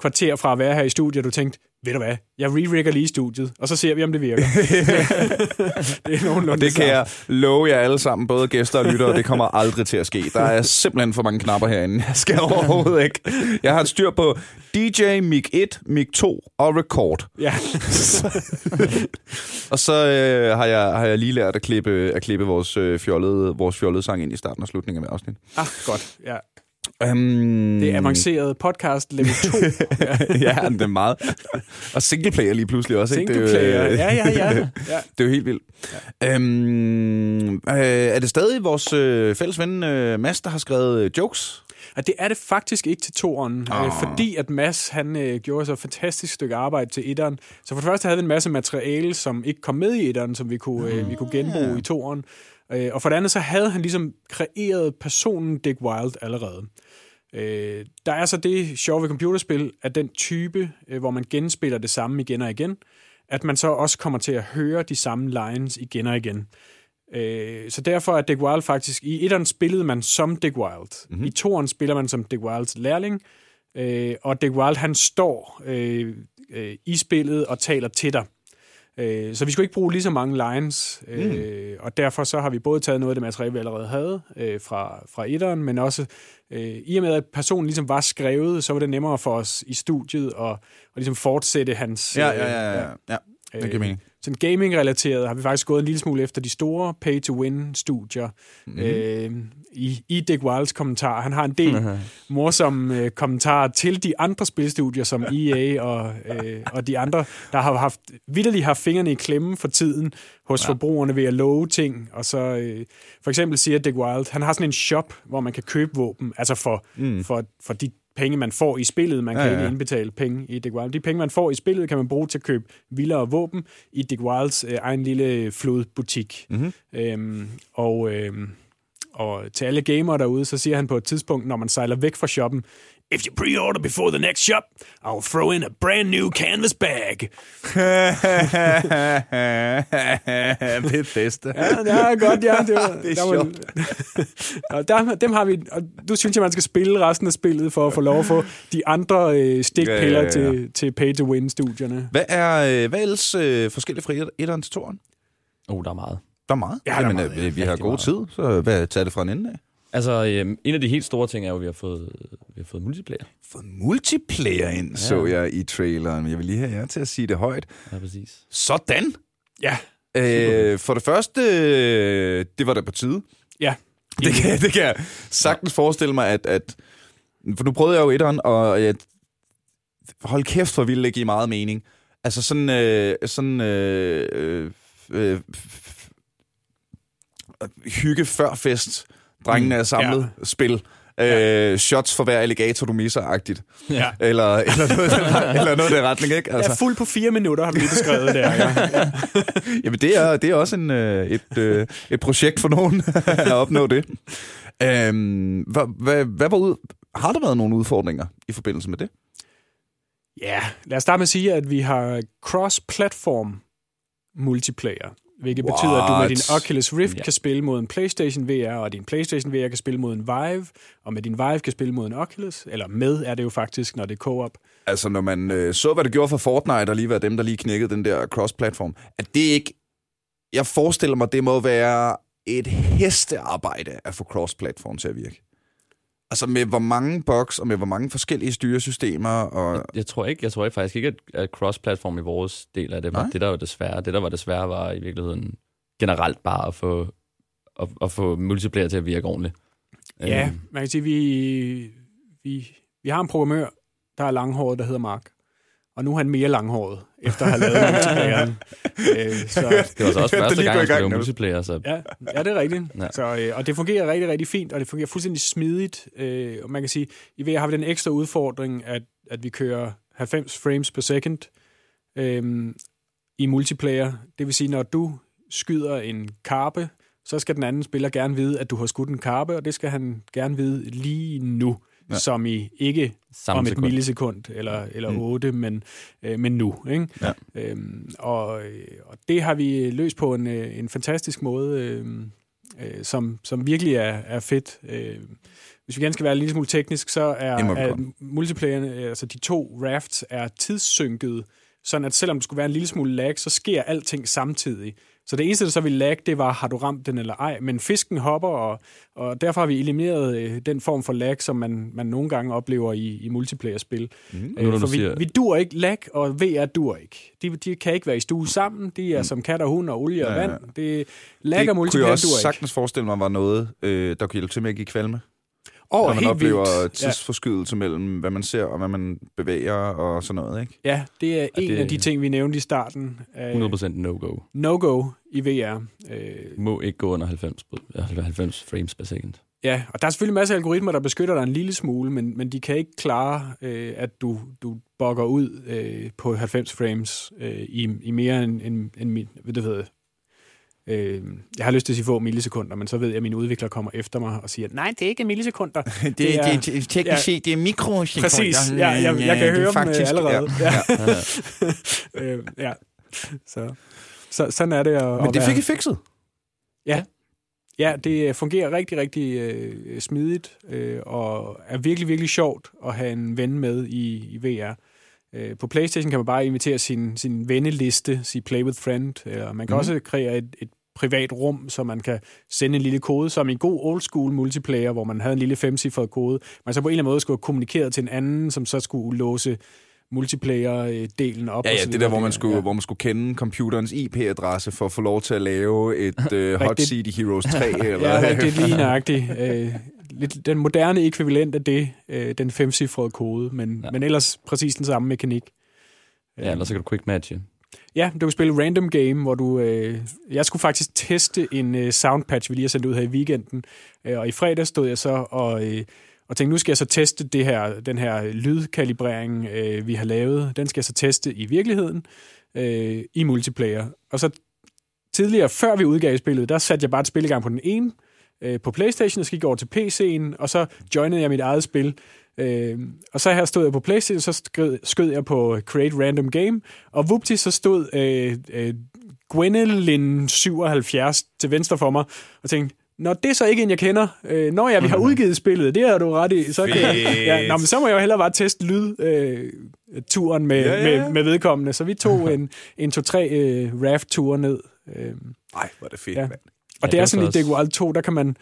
kvarter fra at være her i studiet, du tænkte, ved du hvad, jeg re-rigger lige studiet, og så ser vi, om det virker. det er nogenlunde Og det kan samme. jeg love jer alle sammen, både gæster og lyttere, det kommer aldrig til at ske. Der er simpelthen for mange knapper herinde. Jeg skal overhovedet ikke. Jeg har et styr på DJ, mic 1, mic 2 og record. Ja, Og så øh, har, jeg, har jeg lige lært at klippe, at klippe vores, øh, fjollede, vores fjollede sang ind i starten og slutningen af afsnit. ah, godt. Ja. Um, Det er avanceret podcast level 2. Ja. ja, det er meget. Og singleplayer lige pludselig også. Ikke? Single Det er øh, Ja, ja, ja. ja. Det er jo helt vildt. Ja. Øhm, øh, er det stadig vores øh, fælles ven øh, Mads, der har skrevet øh, jokes? Og det er det faktisk ikke til toeren, oh. fordi at Mads han øh, gjorde så et fantastisk stykke arbejde til etteren. Så for det første havde vi en masse materiale, som ikke kom med i etteren, som vi kunne, øh, vi kunne genbruge i toeren. Øh, og for det andet, så havde han ligesom kreeret personen Dick Wild allerede. Øh, der er så det sjove ved computerspil, at den type, øh, hvor man genspiller det samme igen og igen, at man så også kommer til at høre de samme lines igen og igen. Øh, så derfor er Dick Wild faktisk... I etteren spillede man som Dick Wild. Mm-hmm. I toeren spiller man som Dick Wilds lærling. Øh, og Dick Wild, han står øh, øh, i spillet og taler til dig. Øh, så vi skulle ikke bruge lige så mange lines, øh, og derfor så har vi både taget noget af det materiale, vi allerede havde øh, fra, fra etteren, men også øh, i og med, at personen ligesom var skrevet, så var det nemmere for os i studiet at, at ligesom fortsætte hans... Ja, øh, ja, ja. ja. ja. Det giver mening. Sådan gaming-relateret har vi faktisk gået en lille smule efter de store pay-to-win-studier. Mm-hmm. Øh, i, I Dick Wilds kommentar. Han har en del morsomme øh, kommentarer til de andre spilstudier, som EA og, øh, og de andre, der har haft vidderligt haft fingrene i klemme for tiden hos ja. forbrugerne ved at love ting. Og så øh, for eksempel siger Dick Wild, han har sådan en shop, hvor man kan købe våben, altså for, mm. for, for de penge, man får i spillet. Man kan Ja, ikke indbetale penge i Dick Wild. De penge, man får i spillet, kan man bruge til at købe vildere våben i Dick Wilds øh, egen lille flodbutik. Mm-hmm. Øhm, og, øhm, og til alle gamere derude, så siger han på et tidspunkt, når man sejler væk fra shoppen, If you pre-order before the next shop, I'll throw in a brand new canvas bag. Bethesda. Ja, det er godt, ja. Det, var, Det er der var, og der, dem har vi, og du synes jeg, man skal spille resten af spillet for at få lov at få de andre øh, stikpiller Ja, ja, ja. til, til pay-to-win-studierne. Hvad er, øh, hvad er ellers øh, forskelligt fra et- etteren til toeren? Oh, der er meget. Der er meget. Ja, er Jamen, meget, øh, ja. vi har god meget. tid, så hvad tager det fra en ende af? Altså, øhm, en af de helt store ting er jo, at vi har fået, vi har fået multiplayer. Fået multiplayer ind, ja. så jeg i traileren. Jeg vil lige have jer til at sige det højt. Ja, præcis. Sådan! Ja, Øh, for det første, øh, det var da på tide. ja. Det kan, det kan jeg sagtens forestille mig, at, at... For nu prøvede jeg jo etteren, og jeg, hold kæft, hvor ville det give meget mening. Altså sådan... Øh, sådan øh, øh, øh, hygge før fest. Drengene er samlet. Ja. Spil. Øh, shots for hver alligator, du misser-agtigt. Ja. Eller, eller, noget, eller noget i den retning, ikke? Altså. Er fuld på fire minutter, har du lige beskrevet der. Ja. Jamen, det er, det er også en, øh, et, øh, et projekt for nogen at opnå det. Øhm, hvad, hvad, hvad var ud, har der været nogle udfordringer i forbindelse med det? ja, lad os starte med at sige, at vi har cross-platform multiplayer. Hvilket What? betyder, at du med din Oculus Rift Ja. kan spille mod en PlayStation VR, og din PlayStation VR kan spille mod en Vive, og med din Vive kan spille mod en Oculus, eller med er det jo faktisk, når det er co-op. Altså, når man øh, så, hvad det gjorde for Fortnite, og lige var dem, der lige knækkede den der cross-platform, at det ikke... Jeg forestiller mig, det må være et hestearbejde at få cross-platform til at virke. Altså med hvor mange bugs, og med hvor mange forskellige styresystemer, og... Jeg tror ikke, jeg tror ikke faktisk ikke, at, at cross-platform i vores del af det var Nej. det, der var det svære. Det, der var det svære, var i virkeligheden generelt bare at få at, at få multiplayer til at virke ordentligt. Ja, Øh, man kan sige, vi, vi, vi har en programmør, der er langhåret, der hedder Mark. Og nu er han mere langhåret, efter at have lavet multiplayeren. øh, så, det var så også Det første gang, jeg skulle lave multiplayer, så ja, ja, det er rigtigt. Ja. Ja. Så, øh, og det fungerer rigtig, rigtig fint, og det fungerer fuldstændig smidigt. Øh, og man kan sige, i VR har vi den ekstra udfordring, at, at vi kører 90 frames per second øh, i multiplayer. Det vil sige, når du skyder en karpe, så skal den anden spiller gerne vide, at du har skudt en karpe, og det skal han gerne vide lige nu, Ja. som i ikke samme om et sekund. millisekund eller, eller Mm. 8, men, øh, men nu. Ikke? Ja. Øhm, og, og det har vi løst på en, øh, en fantastisk måde, øh, øh, som, som virkelig er, er fedt. Øh, hvis vi gerne skal være en lille smule teknisk, så er, Det er multiplayerne, øh, altså de to rafts, er tidssynket, sådan at selvom der skulle være en lille smule lag, så sker alting samtidig. Så det eneste, der så ville lag, det var, har du ramt den eller ej. Men fisken hopper, og, og derfor har vi elimineret øh, den form for lag, som man, man nogle gange oplever i, i multiplayer-spil. Mm. Øh, for vi, siger- vi dur ikke, lag og VR dur ikke. De, de kan ikke være i stue sammen. De er mm. som kat og hund og olie og Ja, ja. vand. Det, lag Det og kunne multiplayer jeg også dur ikke. sagtens forestille mig var noget, øh, der kunne hjælpe til med at give kvalme. Åh, når man helt oplever vildt. Ja. tidsforskydelse mellem, hvad man ser og hvad man bevæger og sådan noget, ikke? ja, det er en det- af de ting, vi nævnte i starten. af 100% no-go. No-go i VR. Øh, Må ikke gå under 90, på- 90 frames per second. Ja, og der er selvfølgelig masser af algoritmer, der beskytter dig en lille smule, men, men de kan ikke klare, øh, at du, du bokker ud øh, på 90 frames øh, i, i mere end, end, end min, hvad det hedder. Øh, jeg har lyst til at sige få millisekunder, men så ved jeg, at mine udviklere kommer efter mig og siger, nej, det er ikke millisekunder. Det, Det er- det, det, teknisk ja. set, det er mikrosekunder. Præcis, ja, jeg, jeg, jeg kan det er høre dem faktisk- øh, allerede. Ja. Ja. øh, ja. Så, så, sådan er det at, Men det fik I fikset. Ja, det fungerer rigtig, rigtig øh, smidigt, øh, og er virkelig, virkelig sjovt at have en ven med i, i VR. Øh, på PlayStation kan man bare invitere sin, sin venneliste, sige play with friend, eller man kan mm. også kreere et, et privat rum, så man kan sende en lille kode, som i en god old school multiplayer, hvor man havde en lille femcifret kode. Man så på en eller anden måde skulle kommunikere til en anden, som så skulle låse multiplayer-delen op. Ja, og ja, så det der, hvor man, skulle, Ja. hvor man skulle kende computerens IP-adresse for at få lov til at lave et uh, Hot i Heroes 3. eller, Ja, rigtigt lige nøjagtigt. Øh, lidt den moderne ekvivalent af det, øh, den femcifrede kode, men, Ja. ja. men ellers præcis den samme mekanik. Ja, ellers så kan du quick matche. Ja, du kan spille random game, hvor du... Øh, jeg skulle faktisk teste en øh, soundpatch, vi lige har sendt ud her i weekenden, øh, og i fredag stod jeg så og, øh, og tænkte, nu skal jeg så teste det her, den her lydkalibrering, øh, vi har lavet. Den skal jeg så teste i virkeligheden øh, i multiplayer. Og så tidligere, før vi udgav spillet, der satte jeg bare et spil i gang på den ene, øh, på Playstation, og så gik over til PC'en, og så joinede jeg mit eget spil. Øh, og så her stod jeg på Playstation, så skød, skød jeg på Create Random Game, og vupti, så stod øh, øh, Gwendolyn 77 til venstre for mig, og tænkte, Nå, det er så ikke en, jeg kender. Øh, når jeg vi har udgivet spillet, det har du ret i. Så, kan jeg, ja, nå, men så må jeg jo hellere bare teste lydturen øh, med, Ja, ja, med, med vedkommende. Så vi tog en, en to-tre øh, raft-ture ned. Øh, Ej, hvor er det fedt, Ja. mand. og Ja, det er sådan i Alt 2, der kan man,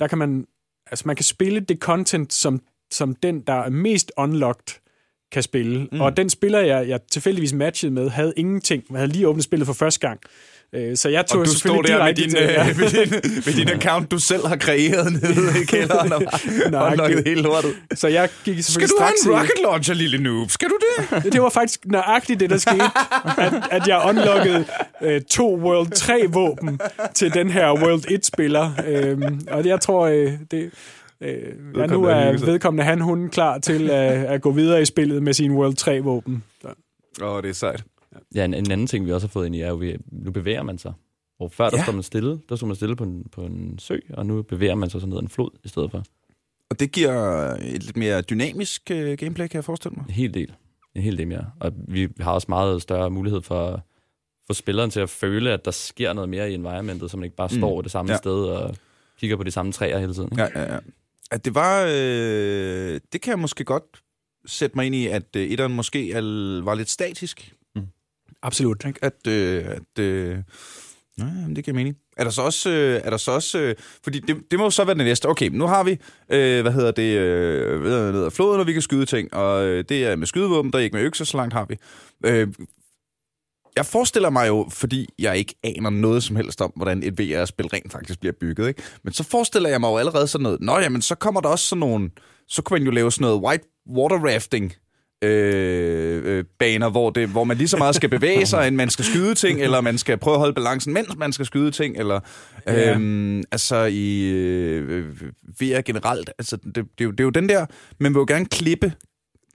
der kan man, altså man kan spille det content, som, som den, der er mest unlocked, kan spille. Mm. Og den spiller, jeg, jeg tilfældigvis matchede med, havde ingenting. Jeg havde lige åbnet spillet for første gang. Øh, Så jeg tog Og du står der med din, til, ja. øh, med, din, med din account, du selv har kreeret nede i kælderen og, lukket hele lortet. Så jeg gik Skal selvfølgelig du have en rocket launcher, lille noob? Skal du det? Det var faktisk nøjagtigt det, der skete, at, at jeg unlockede øh, to World 3-våben til den her World 1-spiller. Øhm, og det, jeg tror, øh, det, øh, ja, nu er vedkommende han, hun klar til at, at gå videre i spillet med sin World 3-våben. Så. Åh, oh, det er sejt. Ja, en, en anden ting, vi også har fået ind i, er jo, at nu bevæger man sig. Og før der Ja. stod man stille, der stod man stille på en, på en sø, og nu bevæger man sig så ned ad en flod i stedet for. Og det giver et lidt mere dynamisk uh, gameplay, kan jeg forestille mig. En hel del. En hel del mere. Og vi har også meget større mulighed for for spilleren til at føle, at der sker noget mere i environmentet, så man ikke bare Mm. står det samme Ja. sted og kigger på de samme træer hele tiden. Ikke? Ja, ja, ja. At det var... Øh, det kan jeg måske godt sætte mig ind i, at øh, etteren måske er, var lidt statisk. Absolut. Ikke? At, øh, at øh, ja, jamen, det giver mening. Er der så også... Øh, er der så også øh, fordi det, det må jo så være det næste. Okay, nu har vi, øh, hvad hedder det, øh, ved ned ad floden, og vi kan skyde ting. Og øh, det er med skydevåben, der er ikke med økser, så langt har vi. Øh, jeg forestiller mig jo, fordi jeg ikke aner noget som helst om, hvordan et VR-spil rent faktisk bliver bygget, ikke? men så forestiller jeg mig jo allerede sådan noget, nå jamen, så kommer der også sådan nogle, så kunne man jo lave sådan noget white water rafting, øh, øh, baner, hvor, det, hvor man lige så meget skal bevæge sig, end man skal skyde ting, eller man skal prøve at holde balancen, mens man skal skyde ting, eller Ja. øhm, altså i øh, VR generelt. Altså, det, det, er jo, det er jo den der, man vil jo gerne klippe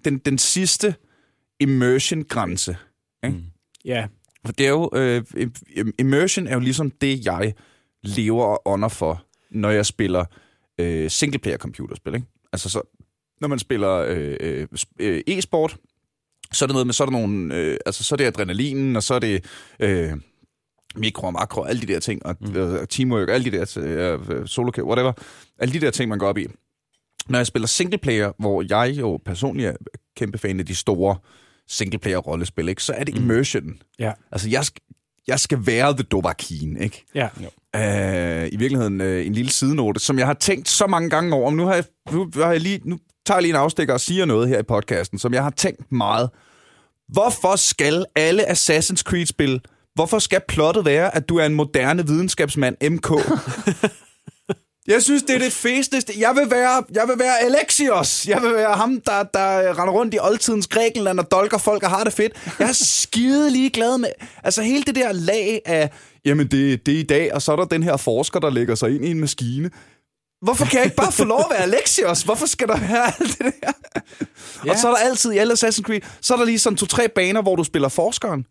den, den sidste immersion-grænse. Ikke? Mm. Ja, For det er jo, øh, im- immersion er jo ligesom det, jeg lever og ånder for, når jeg spiller øh, singleplayer computerspil. Ikke? Altså så, når man spiller øh, øh, øh, e-sport, så er det noget med, så er der nogle, øh, altså så er det adrenalinen, og så er det øh, mikro og makro, alle de der ting, og mm. øh, teamwork, alle de der, øh, solo queue, whatever, alle de der ting, man går op i. Når jeg spiller singleplayer, hvor jeg jo personligt er kæmpe fan af de store singleplayer-rollespil, ikke, så er det immersion. ja, Altså, jeg, jeg skal være The Dovahkiin, ikke? ja. Øh, I virkeligheden øh, en lille sidenote, som jeg har tænkt så mange gange over. Nu, har jeg, nu, har jeg lige, nu tager jeg lige en afstikker og siger noget her i podcasten, som jeg har tænkt meget. Hvorfor skal alle Assassin's Creed-spil, hvorfor skal plottet være, at du er en moderne videnskabsmand, MK? Jeg synes, det er det fedeste. Jeg vil være, jeg vil være Alexios. Jeg vil være ham, der, der render rundt i oldtidens Grækenland og dolker folk og har det fedt. Jeg er skide lige glad med... Altså hele det der lag af, jamen det, det er i dag, og så er der den her forsker, der lægger sig ind i en maskine. Hvorfor kan jeg ikke bare få lov at være Alexios? Hvorfor skal der være alt det der? Ja. Og så er der altid i alle Assassin's Creed, så er der lige sådan to-tre baner, hvor du spiller forskeren.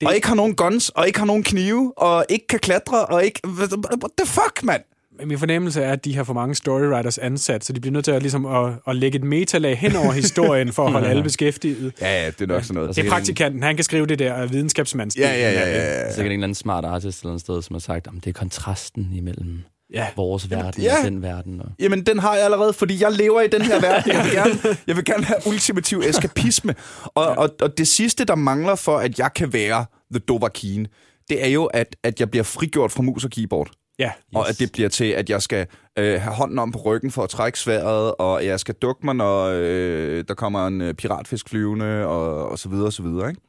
Det... Og ikke har nogen guns, og ikke har nogen knive, og ikke kan klatre, og ikke... What the fuck, mand? Min fornemmelse er, at de har for mange storywriters ansat, så de bliver nødt til at, ligesom, at, at lægge et metalag hen over historien for at holde alle beskæftiget. Ja, ja, det er nok sådan noget. Det er praktikanten, han kan skrive det der videnskabsmands. Ja, ja, ja, ja, ja. Sikkert en eller anden smart artist eller andet sted, som har sagt, at det er kontrasten imellem ja. vores verden ja. og den verden. Og... Jamen, den har jeg allerede, fordi jeg lever i den her verden. Jeg vil gerne, jeg vil gerne have ultimativ eskapisme. Og, og, og det sidste, der mangler for, at jeg kan være The Dovahkiin, det er jo, at, at jeg bliver frigjort fra mus og keyboard. Ja, Yes. Og at det bliver til, at jeg skal øh, have hånden om på ryggen for at trække sværet, og jeg skal dukke mig, når øh, der kommer en øh, piratfisk flyvende, og, og så videre, og så videre, ikke?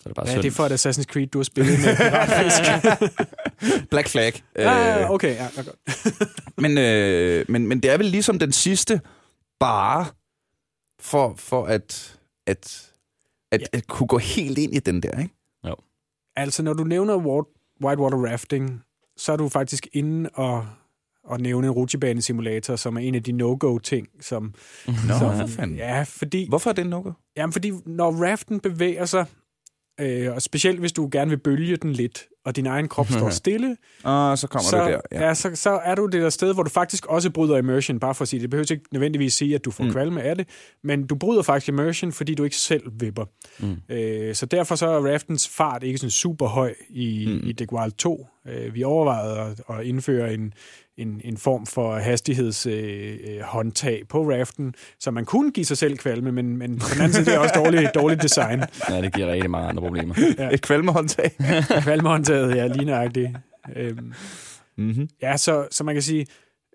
Så er det bare ja synd. det er for et Assassin's Creed, du har spillet med piratfisk. Black Flag. ja, Øh, okay, ja, ja, godt. men, øh, men, men det er vel ligesom den sidste bare for, for at, at, at, Ja. at kunne gå helt ind i den der, ikke? Altså, når du nævner Wa- Whitewater Rafting, så er du faktisk inde og, og nævne en rutsjebane-simulator, som er en af de no-go-ting, som... Nå, som for fanden. Ja, fordi, Hvorfor er det noget? jamen, fordi når raften bevæger sig, øh, og specielt hvis du gerne vil bølge den lidt, og din egen krop står stille, Og så kommer så, det der. ja. Ja, så, så er du det der sted, hvor du faktisk også bryder immersion, bare for at sige det. Det behøver ikke nødvendigvis sige, at du får mm. kvalme af det, men du bryder faktisk immersion, fordi du ikke selv vipper. Mm. Øh, så derfor så er raftens fart ikke sådan super høj i, mm. i Degwald 2. Øh, vi overvejede at, at indføre en, en, en form for hastighedshåndtag øh, håndtag på raften, så man kunne give sig selv kvalme, men, men på den anden side det er også dårligt, dårligt design. Ja, det giver rigtig mange andre problemer. Ja. Et kvalmehåndtag. Kvalmehåndtaget, ja, lige nøjagtigt. Øhm, mm-hmm. Ja, så, så man kan sige,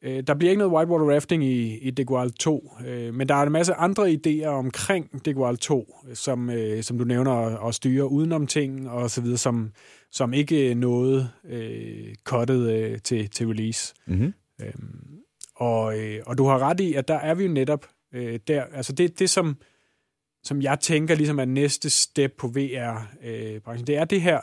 øh, der bliver ikke noget whitewater rafting i, i Degwald 2, øh, men der er en masse andre idéer omkring Degwald 2, som, øh, som du nævner, at, at styre udenom ting og så videre, som, som ikke nåede øh, cuttet øh, til, til release. Mm-hmm. Øhm, og, øh, og du har ret i, at der er vi jo netop øh, der, altså det, det som, som jeg tænker ligesom er næste step på VR-branchen, øh, det er det her,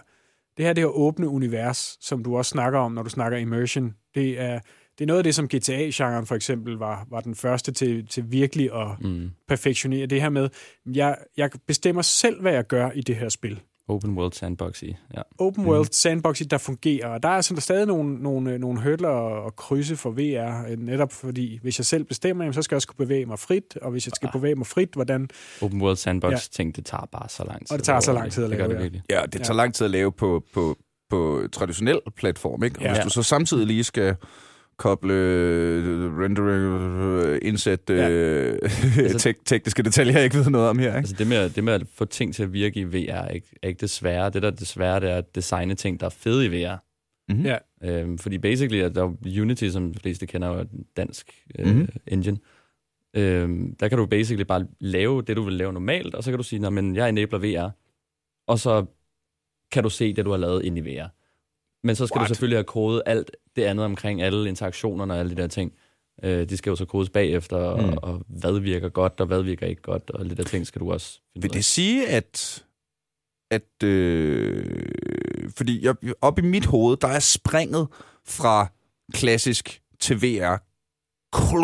det her det her åbne univers, som du også snakker om, når du snakker immersion. Det er, det er noget af det, som GTA-genren for eksempel var, var den første til, til virkelig at Mm. perfektionere det her med, jeg, jeg bestemmer selv, hvad jeg gør i det her spil. Open World Sandbox i. Ja. Open World sandbox, der fungerer. Og der er sådan der stadig nogle, nogle, nogle hurdler at krydse for VR, øh, netop fordi, hvis jeg selv bestemmer, jamen, så skal jeg også kunne bevæge mig frit, og hvis jeg skal bevæge mig frit, hvordan... Open World Sandbox Ja. ja. ting, det tager bare så lang tid. Og det tager så lang tid at det gør lave, det ja. virkelig. Ja, det tager lang tid at lave på, på, på traditionel platform, ikke? Og Ja. hvis du så samtidig lige skal koble rendering, øh, indsæt Ja. øh, Altså- tek- tekniske detaljer, jeg ikke ved noget om her, ikke? Altså det med, det med at få ting til at virke i VR er ikke, er ikke det svære. Det der er det svære, det er at designe ting, der er fede i VR. Mhm. Ja. Øhm, fordi basically, at der er Unity, som de fleste kender, er en dansk øh, Mhm. mm-hmm. engine. Øhm, der kan du basically bare lave det, du vil lave normalt, og så kan du sige, men jeg enabler VR. Og så kan du se det, du har lavet ind i VR. Men så skal What? du selvfølgelig have kodet alt det andet omkring alle interaktionerne og alle de der ting. Øh, de skal jo så kodes bagefter, Mm. og, og hvad virker godt, og hvad virker ikke godt, og alle de der ting skal du også finde Vil ud af. det sige, at, at øh, fordi jeg, op i mit hoved, der er springet fra klassisk til VR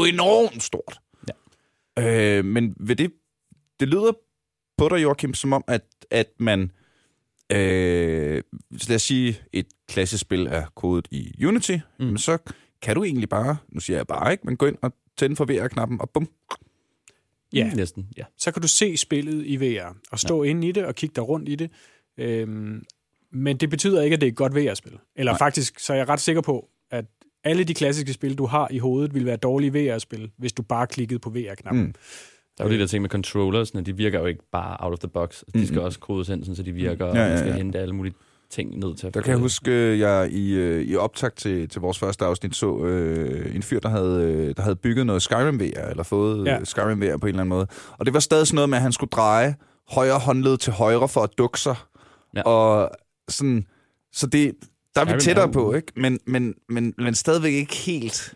enormt stort. Ja. Øh, men ved det, det lyder på dig, Joachim, som om, at, at man, øh, lad os sige, et klassisk spil er kodet i Unity, mm. men så kan du egentlig bare, nu siger jeg bare ikke, men gå ind og tænde for VR-knappen, og bum, Ja. Næsten, ja. så kan du se spillet i VR, og stå ja. inde i det, og kigge dig rundt i det. Øhm, men det betyder ikke, at det er et godt VR-spil. Eller Nej. faktisk, så er jeg ret sikker på, at alle de klassiske spil, du har i hovedet, vil være dårlige VR-spil, hvis du bare klikkede på VR-knappen. Mm. Der er jo de der ting med controllersne, de virker jo ikke bare out of the box. De skal også kodes ind, sådan, så de virker. Ja, og ja, man skal ja. hente alle mulige ting ned til at Der kan jeg det. huske, at jeg i, øh, i optakt til, til vores første afsnit så øh, en fyr, der havde, øh, der havde bygget noget Skyrim VR, eller fået Ja. ja. Skyrim VR på en eller anden måde. Og det var stadig sådan noget med, at han skulle dreje højre håndled til højre for at dukke sig. Ja. Og sådan, så det, der er vi Skyrim tættere er på, ikke? Men, men, men, men stadigvæk ikke helt.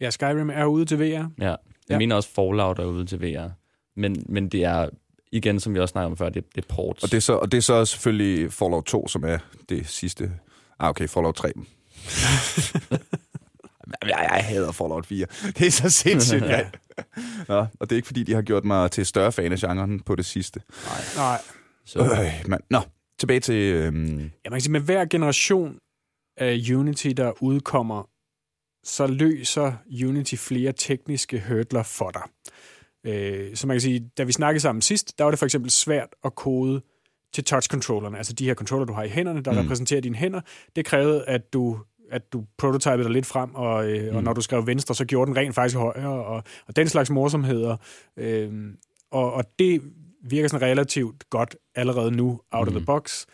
Ja, Skyrim er ude til VR. Ja, jeg Ja. mener også Fallout er ude til VR. Men, men det er, igen, som vi også snakkede om før, det, det er ports. Og det, er så, og det er så selvfølgelig Fallout 2, som er det sidste. Ah, okay, Fallout 3. jeg, jeg hader Fallout 4. Det er så sindssygt. ja. Nå, og det er ikke, fordi de har gjort mig til større fan af genren på det sidste. Nej. Så, Øh, man. Nå, tilbage til... Øhm, Ja, man kan sige, med hver generation af Unity, der udkommer, så løser Unity flere tekniske hurdler for dig. Øh, så man kan sige, da vi snakkede sammen sidst, der var det for eksempel svært at kode til touch-controllerne, altså de her controller, du har i hænderne, der Mm. mm. repræsenterer dine hænder. Det krævede, at du at du prototypede dig lidt frem, og, øh, mm. og når du skrev venstre, så gjorde den rent faktisk højere, og, og den slags morsomheder. Øh, og, og det virker sådan relativt godt allerede nu, out mm. of the box.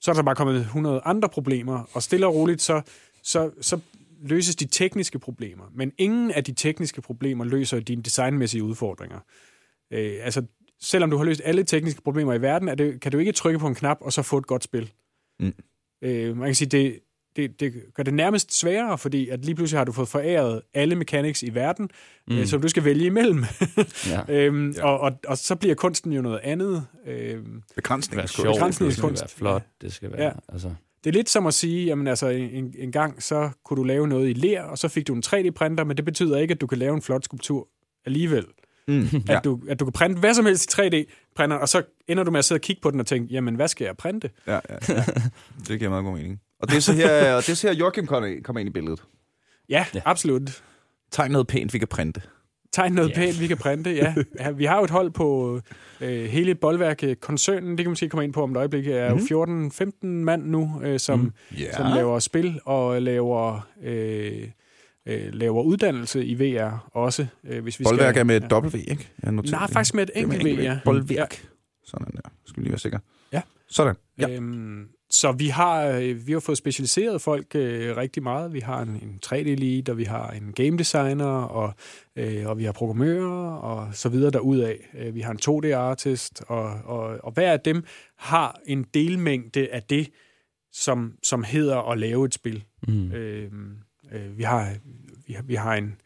Så er der bare kommet 100 andre problemer, og stille og roligt, så, så, så løses de tekniske problemer. Men ingen af de tekniske problemer løser dine designmæssige udfordringer. Øh, altså, selvom du har løst alle tekniske problemer i verden, er det, kan du ikke trykke på en knap og så få et godt spil. Mm. Øh, man kan sige, det, det, det gør det nærmest sværere, fordi at lige pludselig har du fået foræret alle mechanics i verden, mm. øh, som du skal vælge imellem. ja. øhm, Ja. og, og, og så bliver kunsten jo noget andet. Øhm, begrænsning. Det skal være sjovt, begrænsning i det skal kunst. være flot, det skal være... Ja. Altså, det er lidt som at sige, jamen altså, en, en gang så kunne du lave noget i ler, og så fik du en 3D-printer, men det betyder ikke, at du kan lave en flot skulptur alligevel. Mm, Ja. ja. At, du, at du kan printe hvad som helst i 3D-printer, og så ender du med at sidde og kigge på den og tænke, jamen hvad skal jeg printe? Ja, ja, ja. Det giver meget god mening. Og det er så her, og det er så her Joachim kommer ind i billedet. Ja, Ja. ja. absolut. Tegn noget pænt, vi kan printe. Tegn noget Ja. yeah. pænt, vi kan printe, ja. ja. Vi har jo et hold på øh, hele Boldværk-koncernen, det kan man måske komme ind på om et øjeblik, er Mhm. jo 14-15 mand nu, øh, som, mm. Ja. som laver spil og laver, øh, øh, laver uddannelse i VR også. Øh, hvis vi Boldværk skal, er med et W, ikke? Jeg Nej, det. faktisk med et enkelt V, ja. Boldværk. Sådan der. Skal lige være sikre. Ja. Sådan. Ja. Ja. Øhm, så vi har, øh, vi har fået specialiseret folk øh, rigtig meget. Vi har en, en 3D-lead, og vi har en game designer, og, øh, og vi har programmører, og så videre derudad. Øh, vi har en 2D-artist, og, og, og hver af dem har en delmængde af det, som, som hedder at lave et spil. mm. Øh, øh, vi, har, vi, har, vi har en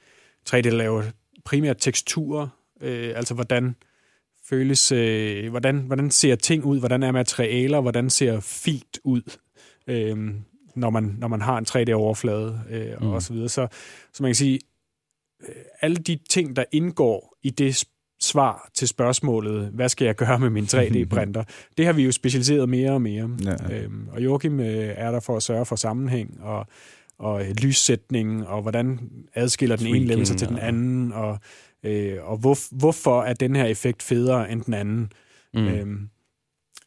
3D, der laver primært teksturer, øh, altså hvordan føles, øh, hvordan, hvordan ser ting ud, hvordan er materialer, hvordan ser filt ud, øh, når, man, når man har en 3D-overflade øh, Mm. og så videre. Så, så man kan sige, øh, alle de ting, der indgår i det svar til spørgsmålet, hvad skal jeg gøre med min 3D-printer, det har vi jo specialiseret mere og mere. Ja. Øhm, og Joachim øh, er der for at sørge for sammenhæng og, og øh, lyssætning, og hvordan adskiller den ene sig til den anden, og, øh, og hvor, hvorfor er den her effekt federe end den anden. Mm. Øhm,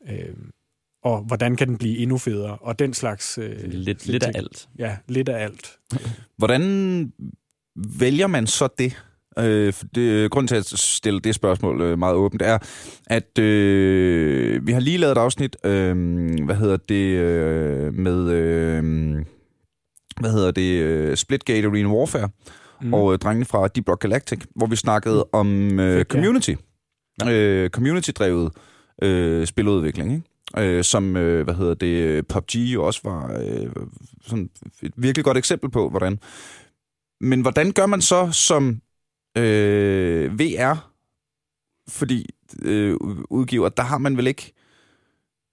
øhm, og hvordan kan den blive endnu federe, og den slags... Øh, lidt, lidt af alt. Ja, lidt af alt. Hvordan vælger man så det? Øh, for det grunden til at stille det spørgsmål øh, meget åbent er, at øh, vi har lige lavet et afsnit, øh, hvad hedder det, øh, med, øh, hvad hedder det, øh, Splitgate Arena Warfare, mm. og øh, drengene fra Deep Rock Galactic, hvor vi snakkede om øh, Fedt, ja. community, øh, community-drevet øh, spiludvikling, ikke? øh, som, øh, hvad hedder det, PUBG jo også var øh, sådan et virkelig godt eksempel på, hvordan. Men hvordan gør man så som øh, VR? Fordi øh, udgiver, der har man vel ikke...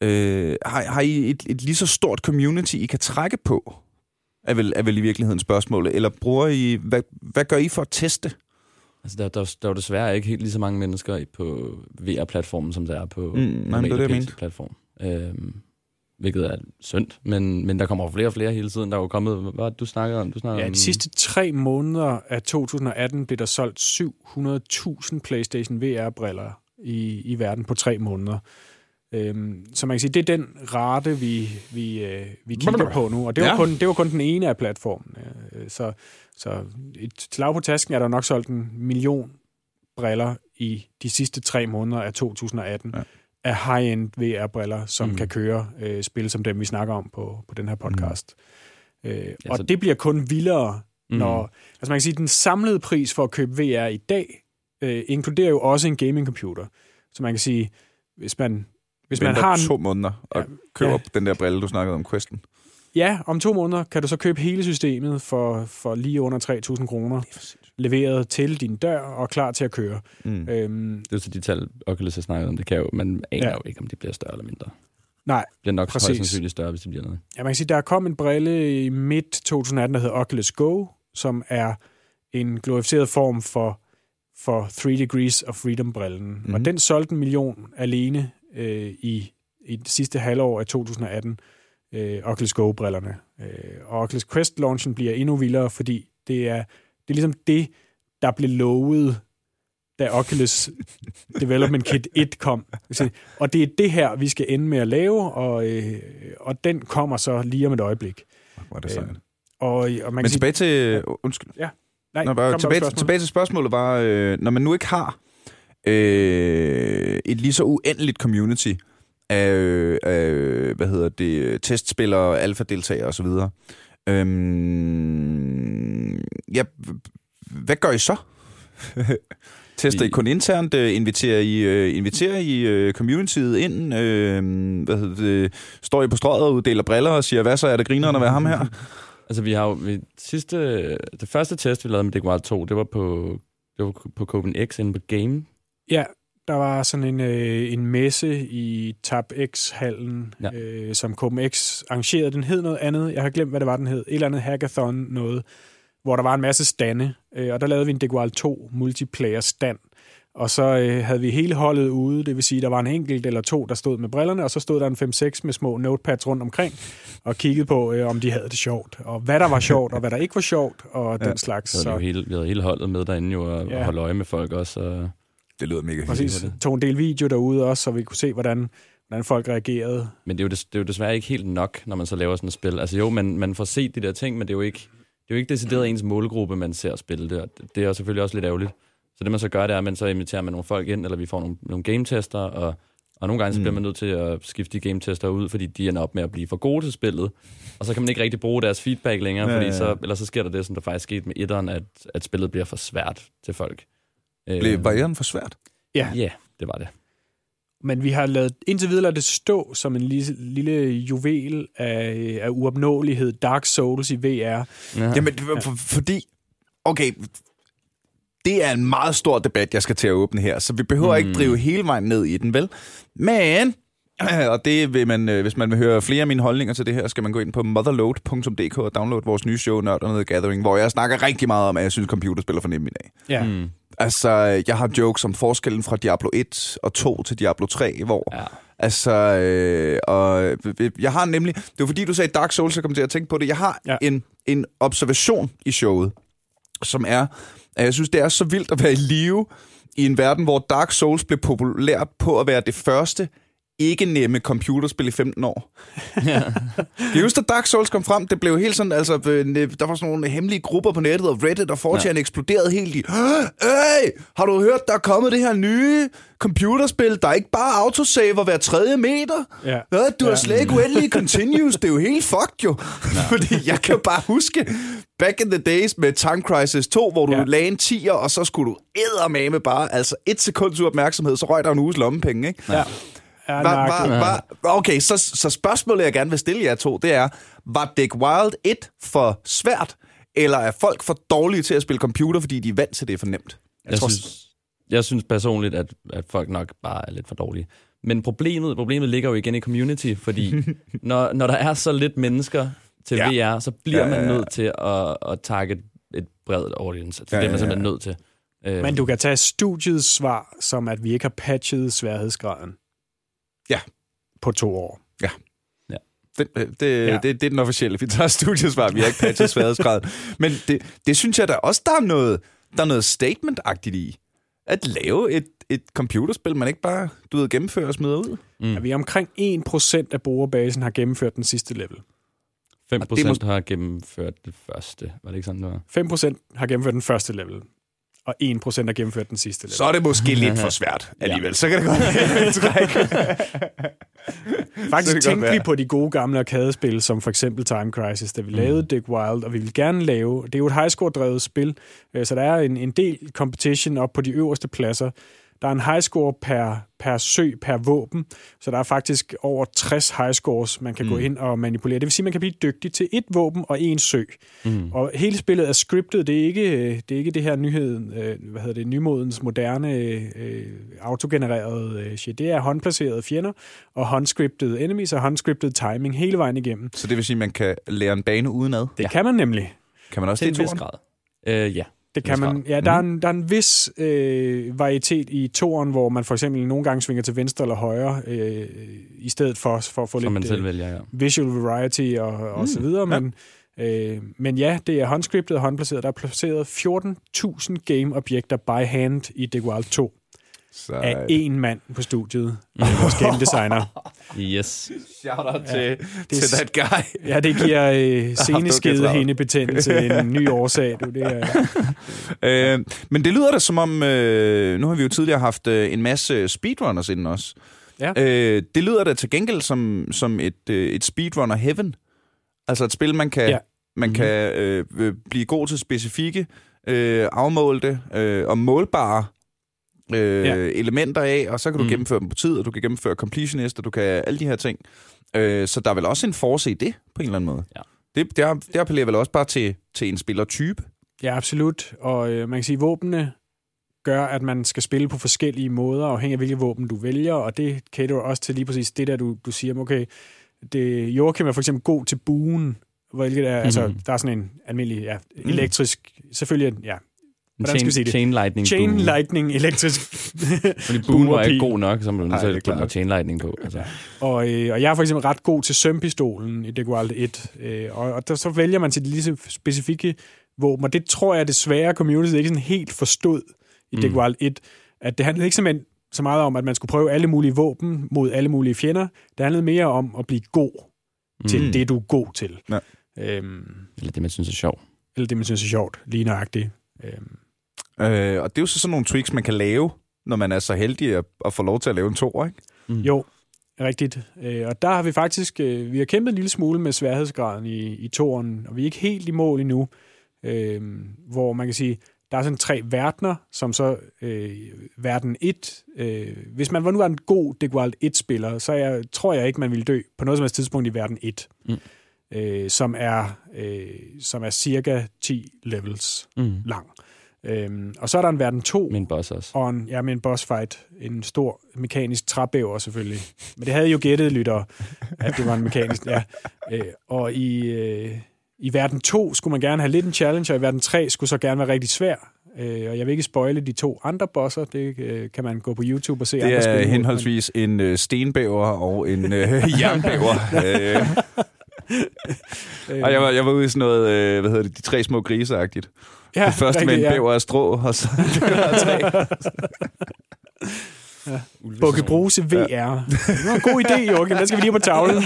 Øh, har, har I et, et lige så stort community, I kan trække på? Er vel, er vel i virkeligheden spørgsmålet. Eller bruger I... Hvad, hvad gør I for at teste? Altså, der, der, der er jo desværre ikke helt lige så mange mennesker i- på VR-platformen, som der er på Mm, nej, men det er det, platform. Øhm, hvilket er synd, men, men der kommer flere og flere hele tiden. Der er jo kommet, hvad du snakkede om? Du snakkede Ja, om de sidste tre måneder af 2018 blev der solgt 700.000 PlayStation VR-briller i, i verden på tre måneder. Øhm, så man kan sige, det er den rate, vi, vi, øh, vi kigger på nu. Og det var, Ja. kun, det var kun den ene af platformen. Øh, så, så et slag på tasken er der nok solgt en million briller i de sidste tre måneder af 2018 Ja. ja. af high-end VR-briller, som Mm. mm. kan køre øh, spil som dem, vi snakker om på, på den her podcast. Mm. Øh, så- og det bliver kun vildere, Mm. når... Altså man kan sige, den samlede pris for at købe VR i dag, øh, inkluderer jo også en gaming-computer. Så man kan sige, hvis man, hvis man har en, to måneder og Ja, køber ja. den der brille, du snakkede om, Questen. Ja, om to måneder kan du så købe hele systemet for, for lige under 3.000 kroner, leveret til din dør og klar til at køre. Mm. Øhm, Det er så de tal, Oculus har snakket om. Det kan jo, man aner Ja. jo ikke, om de bliver større eller mindre. nej, Det bliver nok Præcis. højst sandsynligt større, hvis det bliver noget. Ja, man kan sige, der er kommet en brille i midt 2018, der hedder Oculus Go, som er en glorificeret form for, for 3 Degrees of Freedom-brillen. Mhm. Og den solgte en million alene øh, i, i det sidste halvår af 2018, øh, Oculus Go-brillerne. Øh, og Oculus Quest-launchen bliver endnu vildere, fordi det er, det er ligesom det, der blev lovet, da Oculus Development Kit 1 kom. Og det er det her, vi skal ende med at lave, og, øh, og den kommer så lige om et øjeblik. Hvor er det sejt. Og, og man Men kan sige, tilbage til... Undskyld. nej, Nå, bare, tilbage, tilbage til spørgsmålet var, øh, når man nu ikke har øh, et lige så uendeligt community af, af hvad hedder det, testspillere, alfa-deltagere osv., øhm, ja, hvad gør I så? Tester I kun internt? Øh, inviterer I, øh, inviterer I øh, communityet ind? Øh, hvad hedder det, står I på strøget og uddeler briller og siger, hvad så er det grineren at være ham her? Altså, vi har jo... Vi, sidste, det første test, vi lavede med Deguard 2, det var på, det var på Copenhagen inde på Game. Ja, der var sådan en, øh, en messe i Tab X-hallen, ja. Øh, som KMX arrangerede. Den hed noget andet. Jeg har glemt, hvad det var, den hed. Et eller andet hackathon noget, hvor der var en masse stande. Øh, og der lavede vi en Degual 2 multiplayer stand. Og så øh, havde vi hele holdet ude, det vil sige, der var en enkelt eller to, der stod med brillerne, og så stod der en 5-6 med små notepads rundt omkring, og kiggede på, øh, om de havde det sjovt, og hvad der var sjovt, og hvad der ikke var sjovt, og ja, den slags. Så. Vi, hele, vi havde hele holdet med derinde jo, og Ja. ja. holde øje med folk også. Og, Det lyder mega Præcis. det. Tog en del video derude også, så vi kunne se, hvordan, hvordan folk reagerede. men det er, jo des, det er jo desværre ikke helt nok, når man så laver sådan et spil. Altså jo, man, man får set de der ting, men det er jo ikke, det er jo ikke decideret ens målgruppe, man ser spille det. Og det er jo selvfølgelig også lidt ærgerligt. Så det man så gør, det er, at man så inviterer man nogle folk ind, eller vi får nogle, nogle game-tester, og, og nogle gange så Mm. bliver man nødt til at skifte de game-tester ud, fordi de ender op med at blive for gode til spillet. Og så kan man ikke rigtig bruge deres feedback længere, Ja, fordi ja. så, eller så sker der det, som der faktisk skete med etteren, at, at spillet bliver for svært til folk. Blev Øh, barrieren for svært? Ja. Ja, det var det. Men vi har lavet, indtil videre ladet det stå som en lille, lille juvel af, af uopnåelighed, Dark Souls i VR. Ja. Jamen, det var for, fordi... Okay, det er en meget stor debat, jeg skal til at åbne her, så vi behøver mm. ikke drive hele vejen ned i den, vel? Men, og det vil man, øh, hvis man vil høre flere af mine holdninger til det her, skal man gå ind på motherload.dk og downloade vores nye show, Nørderne Gathering, hvor jeg snakker rigtig meget om, at jeg synes, computerspil er for nemt i dag. Ja. Mm. Altså, jeg har jokes om forskellen fra Diablo 1 og 2 til Diablo 3, hvor... Ja. Altså, øh, og jeg har nemlig... Det var fordi, du sagde Dark Souls, jeg kom til at tænke på det. Jeg har. Ja. en, en observation i showet, som er, at jeg synes, det er så vildt at være i live i en verden, hvor Dark Souls blev populært på at være det første ikke nemme computerspil i 15 år. Jeg husker, da Dark Souls kom frem, det blev helt sådan, altså, øh, der var sådan nogle hemmelige grupper på nettet, og Reddit og 4chan ja. eksploderede helt i, hey, har du hørt, der er kommet det her nye computerspil, der ikke bare autosaver hver tredje meter? Ja. Ja, du har Ja. slet ikke uendelige continues, det er jo helt fucked jo. Fordi jeg kan bare huske, back in the days med Time Crisis 2, hvor du ja. Ja. lagde en 10'er, og så skulle du eddermame bare, altså et sekunds uopmærksomhed, så røg der en uges lommepenge, ikke? Ja. Ja, var, var, var, okay, så, så spørgsmålet, jeg gerne vil stille jer to, det er, var Dick Wild 1 for svært, eller er folk for dårlige til at spille computer, fordi de er vant til det er for nemt? Jeg, synes, jeg synes personligt, at, at folk nok bare er lidt for dårlige. Men problemet, problemet ligger jo igen i community, fordi når, når der er så lidt mennesker til Ja. ja. VR, så bliver Ja, ja, ja, man ja. nødt til at, at target et bredt audience. Det Ja, er ja, man ja. simpelthen nødt til. Øh, Men du kan tage studiets svar, som at vi ikke har patchet sværhedsgraden. Ja. På to år. Det, det, ja. Ja. det, det er den officielle. Vi tager studiesvar, vi har ikke patchet sværhedsgrad. Men det, det synes jeg da også, der er noget, der er noget statement-agtigt i. At lave et, et computerspil, man ikke bare, du ved, gennemfører og smider ud. Mm. At vi omkring 1% af brugerbasen har gennemført den sidste level. 5 Og det er procent har gennemført det første. Var det ikke sådan, det var? 5% har gennemført den første level. Og 1% har gennemført den sidste level. Så er det måske lidt for svært alligevel. Så kan det godt være et træk. Faktisk tænkte vi på de gode gamle arcade-spil, som for eksempel Time Crisis, da vi Mm. lavede Dick Wild, og vi vil gerne lave, det er jo et highscore-drevet spil, øh, så der er en, en del competition op på de øverste pladser. Der er en highscore per, per sø, per våben, så der er faktisk over 60 highscores, man kan mm. gå ind og manipulere. Det vil sige, at man kan blive dygtig til et våben og en sø. Mm. Og hele spillet er scriptet. Det er ikke det, er ikke det her nyheden, øh, hvad hedder det, nymodens moderne øh, autogenererede øh, shit. Det er håndplacerede fjender og håndscriptet enemies og håndscriptet timing hele vejen igennem. Så det vil sige, at man kan lære en bane udenad? Det ja. kan man nemlig. Kan man også Til det en i vis toren? grad. Øh, ja. Det kan man. Ja, der er en, der er en vis øh, varietet i toren, hvor man for eksempel nogle gange svinger til venstre eller højre, øh, i stedet for, for at få Som man lidt selv øh, vælger, ja. visual variety og, og så videre. Men, øh, men ja, det er håndscriptet og håndplaceret. Der er placeret 14.000 game-objekter by hand i Dick Wild 2 Så, af én mand på studiet, vores game designer. Yes. Shout out til, det til that guy. Ja, det giver øh, seneskede hindebetændelse en ny årsag. Du, det er, Øh, men det lyder da som om, øh, nu har vi jo tidligere haft øh, en masse speedrunners inden os. Ja. Øh, det lyder da til gengæld som, som et, øh, et speedrunner heaven. Altså et spil, man kan, ja. Ja. man Mhm. kan øh, øh, blive god til specifikke, øh, afmålte øh, og målbare øh, Ja. elementer af, og så kan du Mhm. gennemføre dem på tid, og du kan gennemføre completionist, og du kan alle de her ting. Øh, så der er vel også en force i det, på en eller anden måde. Ja. Det, det, det appellerer vel også bare til, til en spillertype. ja, absolut. Og øh, man kan sige, at våbnene gør, at man skal spille på forskellige måder, afhængig af hvilke våben du vælger, og det caterer også til lige præcis det der, du, du siger, okay, det, Joachim er for eksempel god til buen, hvilket er, mm-hmm. altså, der er sådan en almindelig, ja, elektrisk, selvfølgelig, ja, Hvordan skal chain, vi sige det? chain lightning chain boom. lightning, elektrisk Fordi boom var ikke god nok, så Nej, nødt til er at chain lightning på. Altså. Og, øh, og jeg er for eksempel ret god til sømpistolen i Wild 1. Øh, og og der, så vælger man til de lige så specifikke våben. Og det tror jeg desværre, community ikke sådan helt forstod i mm. Wild 1. At det handlede ikke simpelthen så meget om, at man skulle prøve alle mulige våben mod alle mulige fjender. Det handlede mere om at blive god mm. til det, du er god til. Ja. Øhm, Eller det, man synes er sjovt. eller det, man synes er sjovt, lige nøjagtigt. Øhm, Øh, og det er jo så sådan nogle tweaks, man kan lave, når man er så heldig at, at få lov til at lave en toer, ikke? Mm. Jo, rigtigt. Øh, og der har vi faktisk øh, vi har kæmpet en lille smule med sværhedsgraden i, i toren, og vi er ikke helt i mål endnu, øh, hvor man kan sige, der er sådan tre verdener, som så øh, verden 1. Øh, hvis man var nu var en god Wild 1-spiller, så jeg, tror jeg ikke, man ville dø på noget som helst tidspunkt i verden 1, Mm. øh, som, er, øh, som er cirka 10 levels Mm. lang. Øhm, og så er der en verden 2, Min boss også. og en, ja, med en boss fight. En stor mekanisk træbæver selvfølgelig. Men det havde I jo gættet, lytter, at det var en mekanisk... Ja. Øh, og i, øh, i verden 2 skulle man gerne have lidt en challenge, og i verden 3 skulle så gerne være rigtig svær. Øh, og jeg vil ikke spoile de to andre bosser. Det øh, kan man gå på YouTube og se. andre Det spil er henholdsvis en øh, stenbæver og en øh, jernbæver. øh, men, og jeg var, jeg var ude i sådan noget, øh, hvad hedder det, de tre små griser-agtigt. Ja, det første med en bæver af strå, og så det var tre. Bukke Bruse VR. Det var en god idé, Jorgen. Den skal vi lige på tavlen.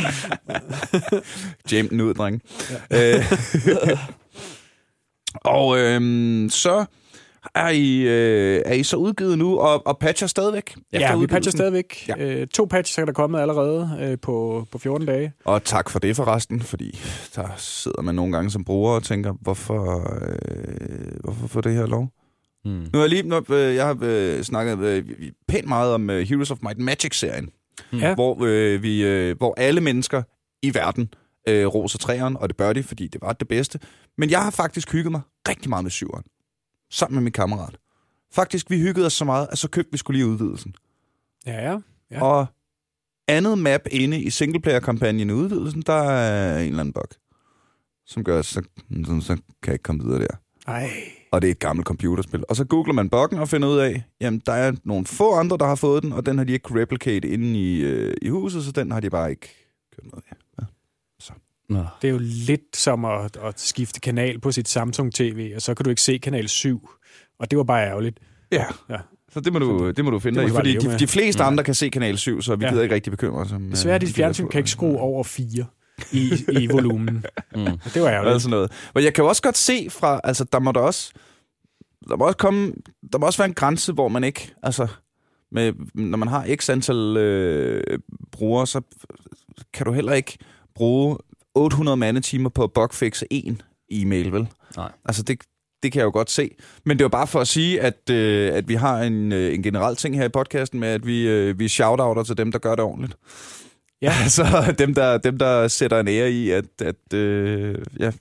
Jam den ud, dreng. Ja. Øh, og øhm, så er I, øh, er I så udgivet nu, og, og patcher stadigvæk? Ja, vi patcher stadigvæk. Ja. Øh, to patches er der kommet allerede øh, på, på 14 dage. Og tak for det forresten, fordi der sidder man nogle gange som bruger og tænker, hvorfor, øh, hvorfor får det her lov? Mm. Nu har jeg lige, nu, øh, jeg har øh, snakket øh, pænt meget om øh, Heroes of Might and Magic-serien. Ja. hvor, øh, vi, øh, hvor alle mennesker i verden øh, roser træerne, og det bør de, fordi det var det bedste. Men jeg har faktisk hygget mig rigtig meget med syveren, sammen med min kammerat. Faktisk, vi hyggede os så meget, at så købte vi skulle lige udvidelsen. Ja, ja. Ja. Og andet map inde i singleplayer-kampagnen i udvidelsen, der er en eller anden bug, som gør, så, så, så kan jeg ikke komme videre der. Ej. Og det er et gammelt computerspil. Og så googler man buggen og finder ud af, jamen der er nogle få andre, der har fået den, og den har de ikke replicate inde i, øh, i huset, så den har de bare ikke gjort noget af. Nå. Det er jo lidt som at, at skifte kanal på sit Samsung-TV, og så kan du ikke se kanal 7. Og det var bare ærgerligt. Ja. Ja. Så det må du, det må du finde det må dig i, fordi de, med. de fleste andre kan se kanal 7, så vi Ja. gider ikke rigtig bekymre os om... Desværre, øh, dit de fjernsyn kan ikke skrue over 4 i, i volumen. Mm. Det var ærgerligt. Altså noget. Men jeg kan jo også godt se fra, altså der må der også, der må også komme, der må også være en grænse, hvor man ikke, altså, med, når man har x antal øh, brugere, så kan du heller ikke bruge 800 mandetimer på at bugfixe en e-mail, vel? Nej. Altså det, det kan jeg jo godt se. Men det var bare for at sige, at, øh, at vi har en, øh, en generel ting her i podcasten med, at vi, øh, vi shout-outer til dem, der gør det ordentligt. Ja. Altså dem, der, dem, der sætter en ære i, at, at, øh, ja,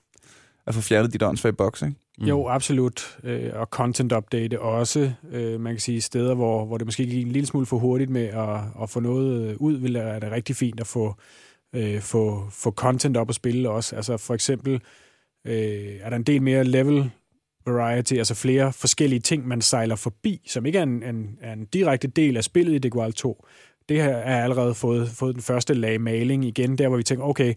at få fjernet dit åndssvage boks, ikke? Mm. Jo, absolut. Øh, og content update også. Øh, man kan sige steder, hvor, hvor det måske gik en lille smule for hurtigt med at, at få noget ud, vil det er det rigtig fint at få, øh, få, få content op at spille også. Altså for eksempel øh, er der en del mere level variety, altså flere forskellige ting, man sejler forbi, som ikke er en, en, en direkte del af spillet i Degual 2. Det her er allerede fået, fået den første lag maling igen, der hvor vi tænker, okay,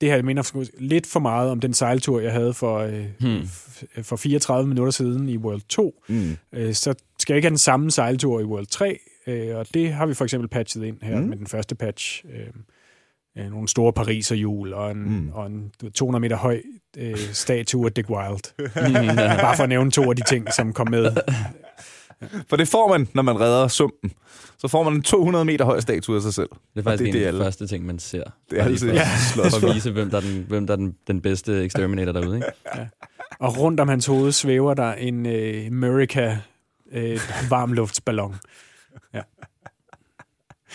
det her minder lidt for meget om den sejltur, jeg havde for, øh, Hmm. for 34 minutter siden i World 2. Mm. Øh, så skal jeg ikke have den samme sejltur i World 3, øh, og det har vi for eksempel patchet ind her Mm. mm. med den første patch. Øh, øh, nogle store pariser hjul og en, Mm. og en du ved, 200 meter høj øh, statue af Dick Wild. Mm, ja. Bare for at nævne to af de ting, som kom med. For det får man, når man redder sumpen. Så får man en 200 meter høj statue af sig selv. Det er faktisk det det, en det, af de første ting, man ser. Det er altid for, ja. for at vise, hvem der er den, hvem der er den, den bedste exterminator derude. Ikke? Og rundt om hans hoved svæver der en øh, America øh, varmluftsballon. Ja.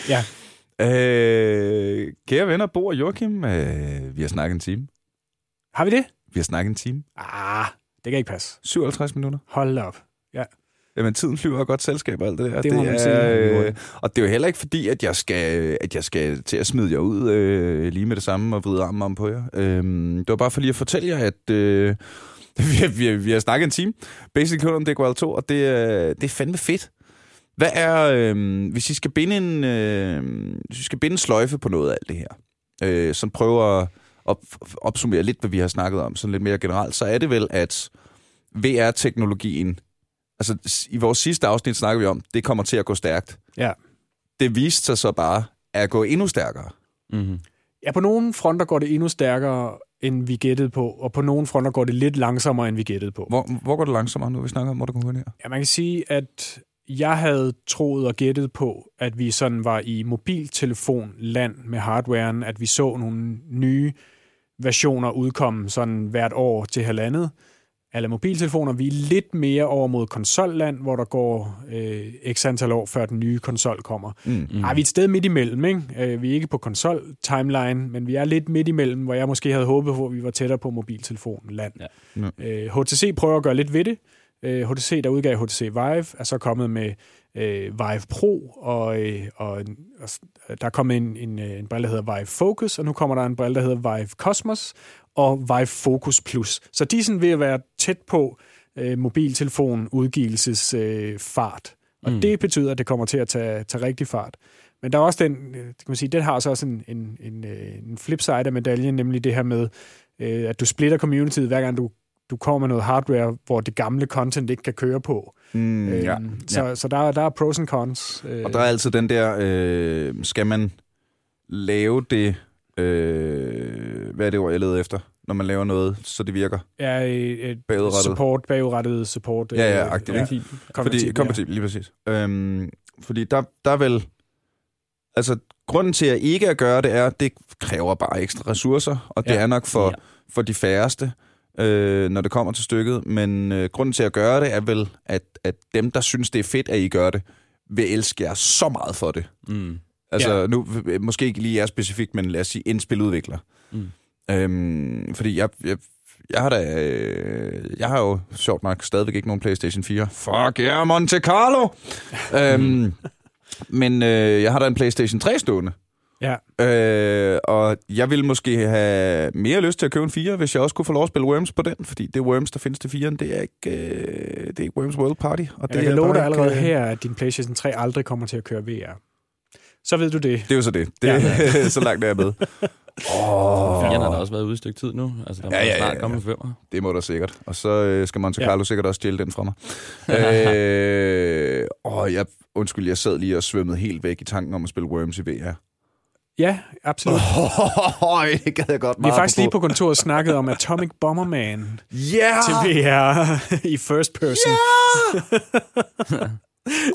Ja, Øh, kære venner, Bo og Joachim, øh, vi har snakket en time. har vi det? Vi har snakket en time. Ah, det kan ikke passe. 57 minutter. Hold da op. Jamen, tiden flyver og godt selskab og alt det der. Det må man er, sige. øh, og det er jo heller ikke fordi, at jeg skal, at jeg skal til at smide jer ud øh, lige med det samme og vride armen om på jer. Øhm, det var bare for lige at fortælle jer, at øh, vi, har, vi, har, vi har snakket en time, basically kun om DQL 2, og det, det er fandme fedt. Hvad er, øh, hvis I skal binde en, øh, hvis I skal binde en sløjfe på noget af alt det her, øh, som prøver at op, opsummere lidt, hvad vi har snakket om, sådan lidt mere generelt, så er det vel, at VR-teknologien, altså i vores sidste afsnit snakkede vi om, det kommer til at gå stærkt. Ja. Det viste sig så bare at gå endnu stærkere. Mm-hmm. Ja, på nogle fronter går det endnu stærkere, end vi gættede på, og på nogle fronter går det lidt langsommere, end vi gættede på. Hvor, hvor går det langsommere nu, vi snakker om, hvor det går her? Ja, man kan sige, at jeg havde troet og gættet på, at vi sådan var i mobiltelefonland med hardwaren, at vi så nogle nye versioner udkomme sådan hvert år til halvandet. Alle mobiltelefoner, vi er lidt mere over mod konsolland, hvor der går øh, x antal år, før den nye konsol kommer. Mm. Mm. Ej, vi er et sted midt imellem, ikke? Øh, vi er ikke på konsol-timeline, men vi er lidt midt imellem, hvor jeg måske havde håbet på, at vi var tættere på mobiltelefonland. Ja. Ja. Øh, HTC prøver at gøre lidt ved det. Øh, HTC, der udgav HTC Vive, er så kommet med øh, Vive Pro, og, øh, og, en- og der er kommet en, en, øh, en brille, der hedder Vive Focus, og nu kommer der en brille, der hedder Vive Cosmos, og Vive Focus Plus. Så de er sådan ved at være tæt på øh, mobiltelefon udgivelses øh, fart. Og Mm. det betyder, at det kommer til at tage, tage rigtig fart. Men der er også den, øh, kan man sige, den har så også en, en, en, øh, en flipside af medaljen, nemlig det her med, øh, at du splitter communityet, hver gang du, du kommer med noget hardware, hvor det gamle content ikke kan køre på. Mm, ja. Øhm, så ja. så der, der er pros and cons. Øh, Og der er altid den der, øh, skal man lave det, øh, hvad er det ord, jeg leder efter, når man laver noget, så det virker er et, et bagudrettet? support, bagudrettet support. Ja, ja, øh, agtigt, ja? Fordi, kompatibel, kompatibel, lige præcis. Øhm, fordi der, der er vel... Altså, grunden til at ikke at gøre det er, det kræver bare ekstra ressourcer, og det Ja. er nok for, Ja. ja. for de færreste, øh, når det kommer til stykket. Men øh, grunden til at gøre det er vel, at, at dem, der synes, det er fedt, at I gør det, vil elske jer så meget for det. Mm. Altså, Ja. nu, måske ikke lige er specifikt, men lad os sige en spiludvikler. Mm. Øhm, fordi jeg, jeg, jeg har da... Øh, jeg har jo sjovt nok stadigvæk ikke nogen PlayStation 4. Fuck yeah, Monte Carlo! øhm, men øh, jeg har da en PlayStation 3 stående. Ja. Øh, og jeg ville måske have mere lyst til at købe en 4, hvis jeg også kunne få lov at spille Worms på den, fordi det Worms, der findes til 4'eren, det er ikke, øh, det er ikke Worms World Party. Og Jeg det kan er love bare dig allerede ikke, øh, her, at din PlayStation 3 aldrig kommer til at køre VR. Så ved du det. Det er jo så det. det Ja. så langt er jeg med. Åh, Fjern har da også været ude et stykke tid nu. Altså, der må Ja, ja, ja, ja, snart ja, ja. komme en femmer. Det må der sikkert. Og så øh, skal Monte Ja. Carlo sikkert også stjæle den fra mig. øh, åh, jeg, undskyld, jeg sad lige og svømmede helt væk i tanken om at spille Worms i VR. Ja, absolut. Åh, det gad jeg godt Vi har faktisk lige på kontoret snakket om Atomic Bomberman Ja! til VR i first person.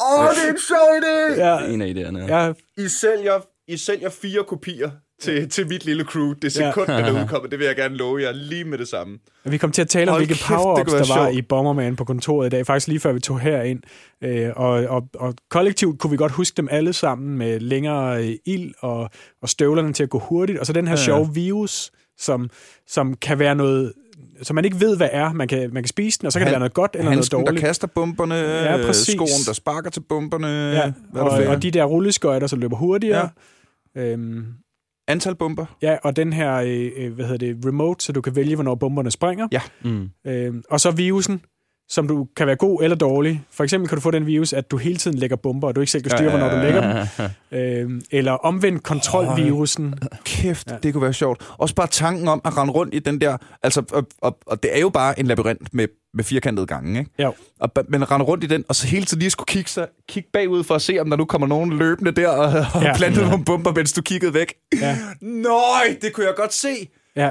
Åh, det er en sjov idé! Ja, En af idéerne. Ja, I sælger, I sælger fire kopier til, til mit lille crew. Det sekund, ja. der udkommer, det vil jeg gerne love jer lige med det samme. vi kom til at tale om, Hold hvilke power-ups være der var sjovt. i Bomberman på kontoret i dag. Faktisk lige før vi tog herind. Øh, og, og, og kollektivt kunne vi godt huske dem alle sammen med længere øh, ild og, og støvlerne til at gå hurtigt. Og så den her Ja, sjove virus, som, som kan være noget som man ikke ved, hvad er. Man kan, man kan spise den, og så kan Han- det være noget godt eller noget Handsken, der dårligt. kaster bomberne, Ja, præcis. skoen, der sparker til bomberne. Ja, Hvad er og, der og de der rulleskøjter, som løber hurtigere. Ja. Øhm, Antal bomber. ja, og den her, øh, øh, hvad hedder det, remote, så du kan vælge, hvornår bomberne springer. Ja. Mm. Øhm, og så virusen, som du kan være god eller dårlig. For eksempel kan du få den virus, at du hele tiden lægger bomber, og du ikke selv kan styre, Ja, ja, hvornår du ja, lægger dem. Øhm, eller omvendt kontrolvirusen. Kæft, Ja. ja. det kunne være sjovt. Også bare tanken om at rende rundt i den der... Altså, og, og, og det er jo bare en labyrint med, med firkantede gange, ikke? Ja. Og, men rende rundt i den, og så hele tiden lige skulle kigge, sig, kigge bagud for at se, om der nu kommer nogen løbende der og, og Ja. ja. plantede nogle bomber, mens du kiggede væk. Ja. Nøj, det kunne jeg godt se. Ja.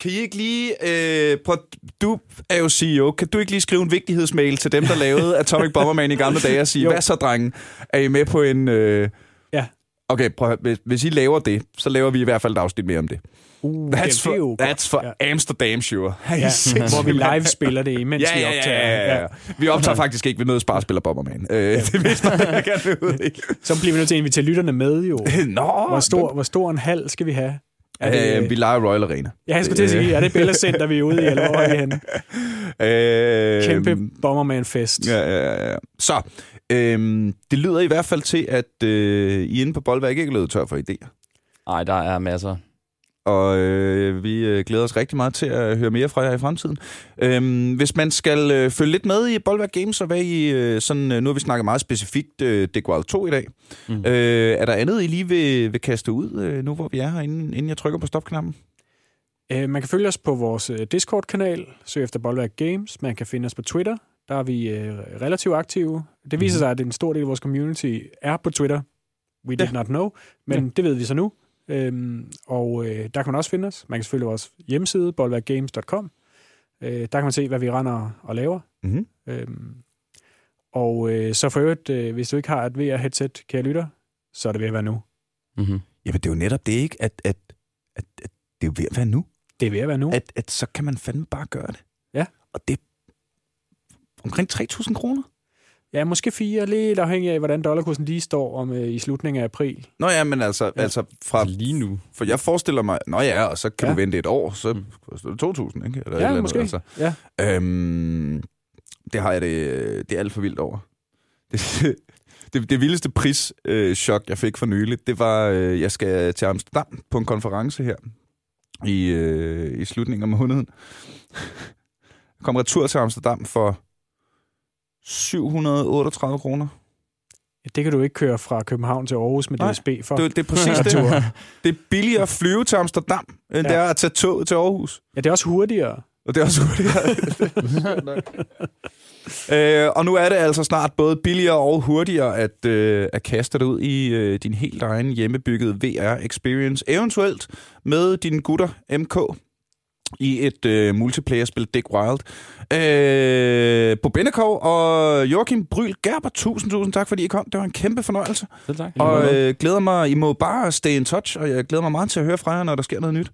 Kan I ikke lige... Øh, prøv, du er jo CEO. Kan du ikke lige skrive en vigtighedsmail til dem, der lavede Atomic Bomberman i gamle dage og sige, hvad så, drenge? Er I med på en... Øh... Ja. Okay, prøv hvis, hvis I laver det, så laver vi i hvert fald et afsnit mere om det. Uh, That's for, that's for Ja. Amsterdam, sure. Ja, hvor vi live spiller det, imens Ja, vi ja, optager. ja, ja, ja. Vi optager faktisk ikke, vi mødes bare og spiller Bomberman. Øh, det vidste jeg gerne ud i. Så bliver vi nødt til at invitere lytterne med, jo. Nå, Hvor stor, hvor stor en hal skal vi have? Er det, Øh, vi leger Royal Arena. ja, jeg skulle til at sige, er det Bella Center, vi er ude i, eller hvor er vi henne? Øh, Kæmpe Bomberman-fest. Ja, ja, ja. Så, øhm, det lyder i hvert fald til, at øh, I inde på Boldværk ikke er løbet tør for idéer. Ej, der er masser. Og øh, vi øh, glæder os rigtig meget til at høre mere fra jer i fremtiden. Øhm, hvis man skal øh, følge lidt med i Boldværk Games, og hvad I, øh, sådan, øh, nu har vi snakket meget specifikt øh, Wild 2 i dag. Mm. Mm. Øh, er der andet, I lige vil, vil kaste ud, øh, nu hvor vi er her, inden, inden jeg trykker på stopknappen? Øh, man kan følge os på vores øh, Discord-kanal, søg efter Boldværk Games. Man kan finde os på Twitter, der er vi øh, relativt aktive. Det viser Mhm. sig, at en stor del af vores community er på Twitter. We did Ja. not know, men det ved vi så nu. Øhm, og øh, der kan man også finde os. Man kan selvfølgelig vores hjemmeside, boldværkgames.com. Øh, der kan man se, hvad vi render og laver. Mm-hmm. Øhm, og øh, så for øvrigt, øh, hvis du ikke har et VR-headset, kære lytter, så er det ved at være nu. Mm-hmm. Jamen, det er jo netop det, ikke? At, at, at, at det er jo ved at være nu. Det er ved at være nu. At, at så kan man fandme bare gøre det. Ja. Og det er omkring 3.000 kroner. Ja, måske fire, lidt afhængig af, hvordan dollarkursen lige står om øh, i slutningen af april. Nå ja, men altså, Ja. altså fra, Lige nu. for jeg forestiller mig, nå ja, og så kan Ja. du vente et år, så koster det 2.000, ikke? Eller Ja, eller måske. Andet, altså. Ja. Øhm, det har jeg det, det er alt for vildt over. Det, det, det vildeste prischok, øh, jeg fik for nylig, det var, øh, jeg skal til Amsterdam på en konference her i, øh, i slutningen af måneden. Jeg kom retur til Amsterdam for 738 kroner. Det kan du ikke køre fra København til Aarhus med Nej, DSB for. Det, det er præcis det. Det er billigere at flyve til Amsterdam, end Ja. ja. det er at tage toget til Aarhus. Ja, det er også hurtigere. Og det er også hurtigere. øh, og nu er det altså snart både billigere og hurtigere at, øh, at kaste dig ud i øh, din helt egen hjemmebyggede VR-experience. Eventuelt med dine gutter MK i et øh, multiplayer-spil Dick Wild. Øh, Bo Bennekov og Joachim Bryl Gerber, tusind, tusind tak, fordi I kom. Det var en kæmpe fornøjelse. Selv tak. Og øh, glæder mig, I må bare stay in touch, og jeg glæder mig meget til at høre fra jer, når der sker noget nyt.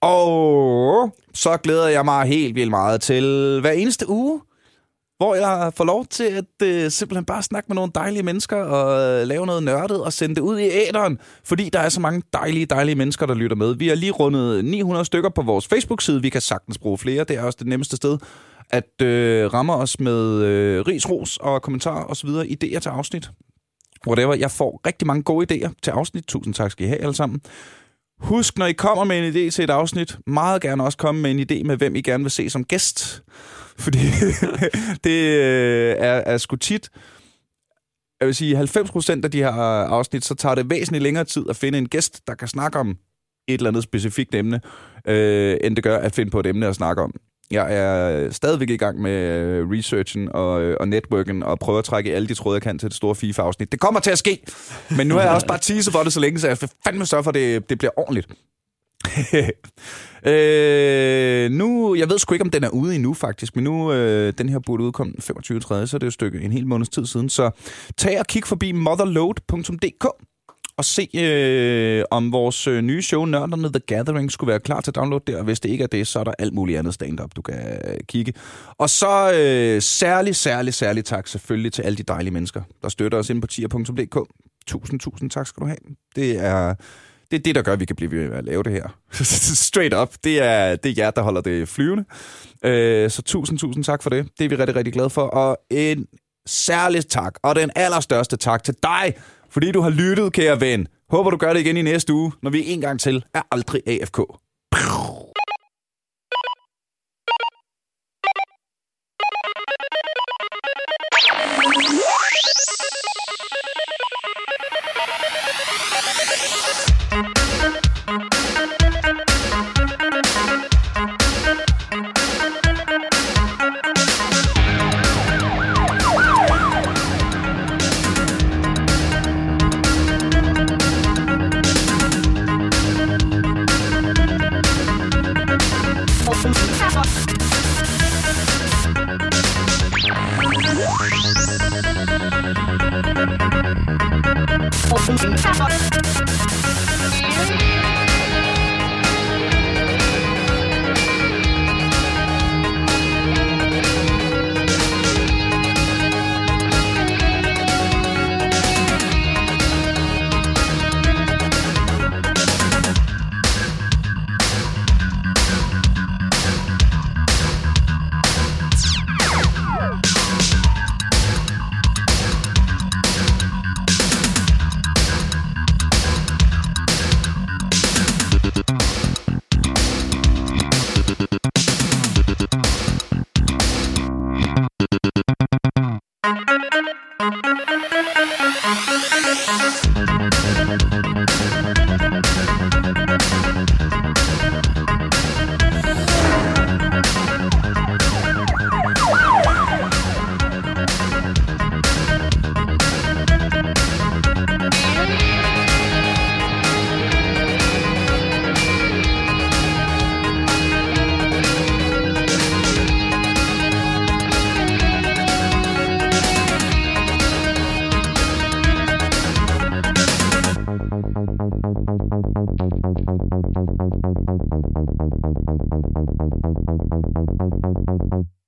Og så glæder jeg mig helt vildt meget til hver eneste uge hvor jeg får lov til at øh, simpelthen bare snakke med nogle dejlige mennesker og øh, lave noget nørdet og sende det ud i æderen, fordi der er så mange dejlige, dejlige mennesker, der lytter med. Vi har lige rundet 900 stykker på vores Facebook-side. Vi kan sagtens bruge flere. Det er også det nemmeste sted at øh, ramme os med øh, ris, ros og kommentarer osv. idéer til afsnit. Whatever. Jeg får rigtig mange gode idéer til afsnit. Tusind tak skal I have alle sammen. Husk, når I kommer med en idé til et afsnit, meget gerne også komme med en idé med, hvem I gerne vil se som gæst. Fordi det øh, er, er sgu tit... Jeg vil sige, 90% af de her øh, afsnit, så tager det væsentligt længere tid at finde en gæst, der kan snakke om et eller andet specifikt emne, øh, end det gør at finde på et emne at snakke om. Jeg er stadigvæk i gang med øh, researchen og, og networken og prøver at trække alle de tråde, jeg kan til det store FIFA-afsnit. Det kommer til at ske, men nu har jeg også bare teaset for det så længe, så jeg fandme sørge for, at det, det bliver ordentligt. øh, nu, jeg ved sgu ikke, om den er ude endnu faktisk, men nu, øh, den her burde udkomme 25. 3, så det er et stykke en hel måneds tid siden. Så tag og kig forbi motherload.dk og se, øh, om vores øh, nye show, Nørderne The Gathering, skulle være klar til download der. Hvis det ikke er det, så er der alt muligt andet stand-up, du kan øh, kigge. Og så øh, særlig, særlig, særlig tak selvfølgelig til alle de dejlige mennesker, der støtter os ind på tier.dk. Tusind, tusind tak skal du have. Det er det, er det der gør, at vi kan blive ved med at lave det her. Straight up. Det er, det er jer, der holder det flyvende. Øh, så tusind, tusind tak for det. Det er vi rigtig, rigtig glade for. Og en særlig tak, og den allerstørste tak til dig, fordi du har lyttet, kære ven. Håber, du gør det igen i næste uge, når vi en gang til er aldrig AFK. oh you.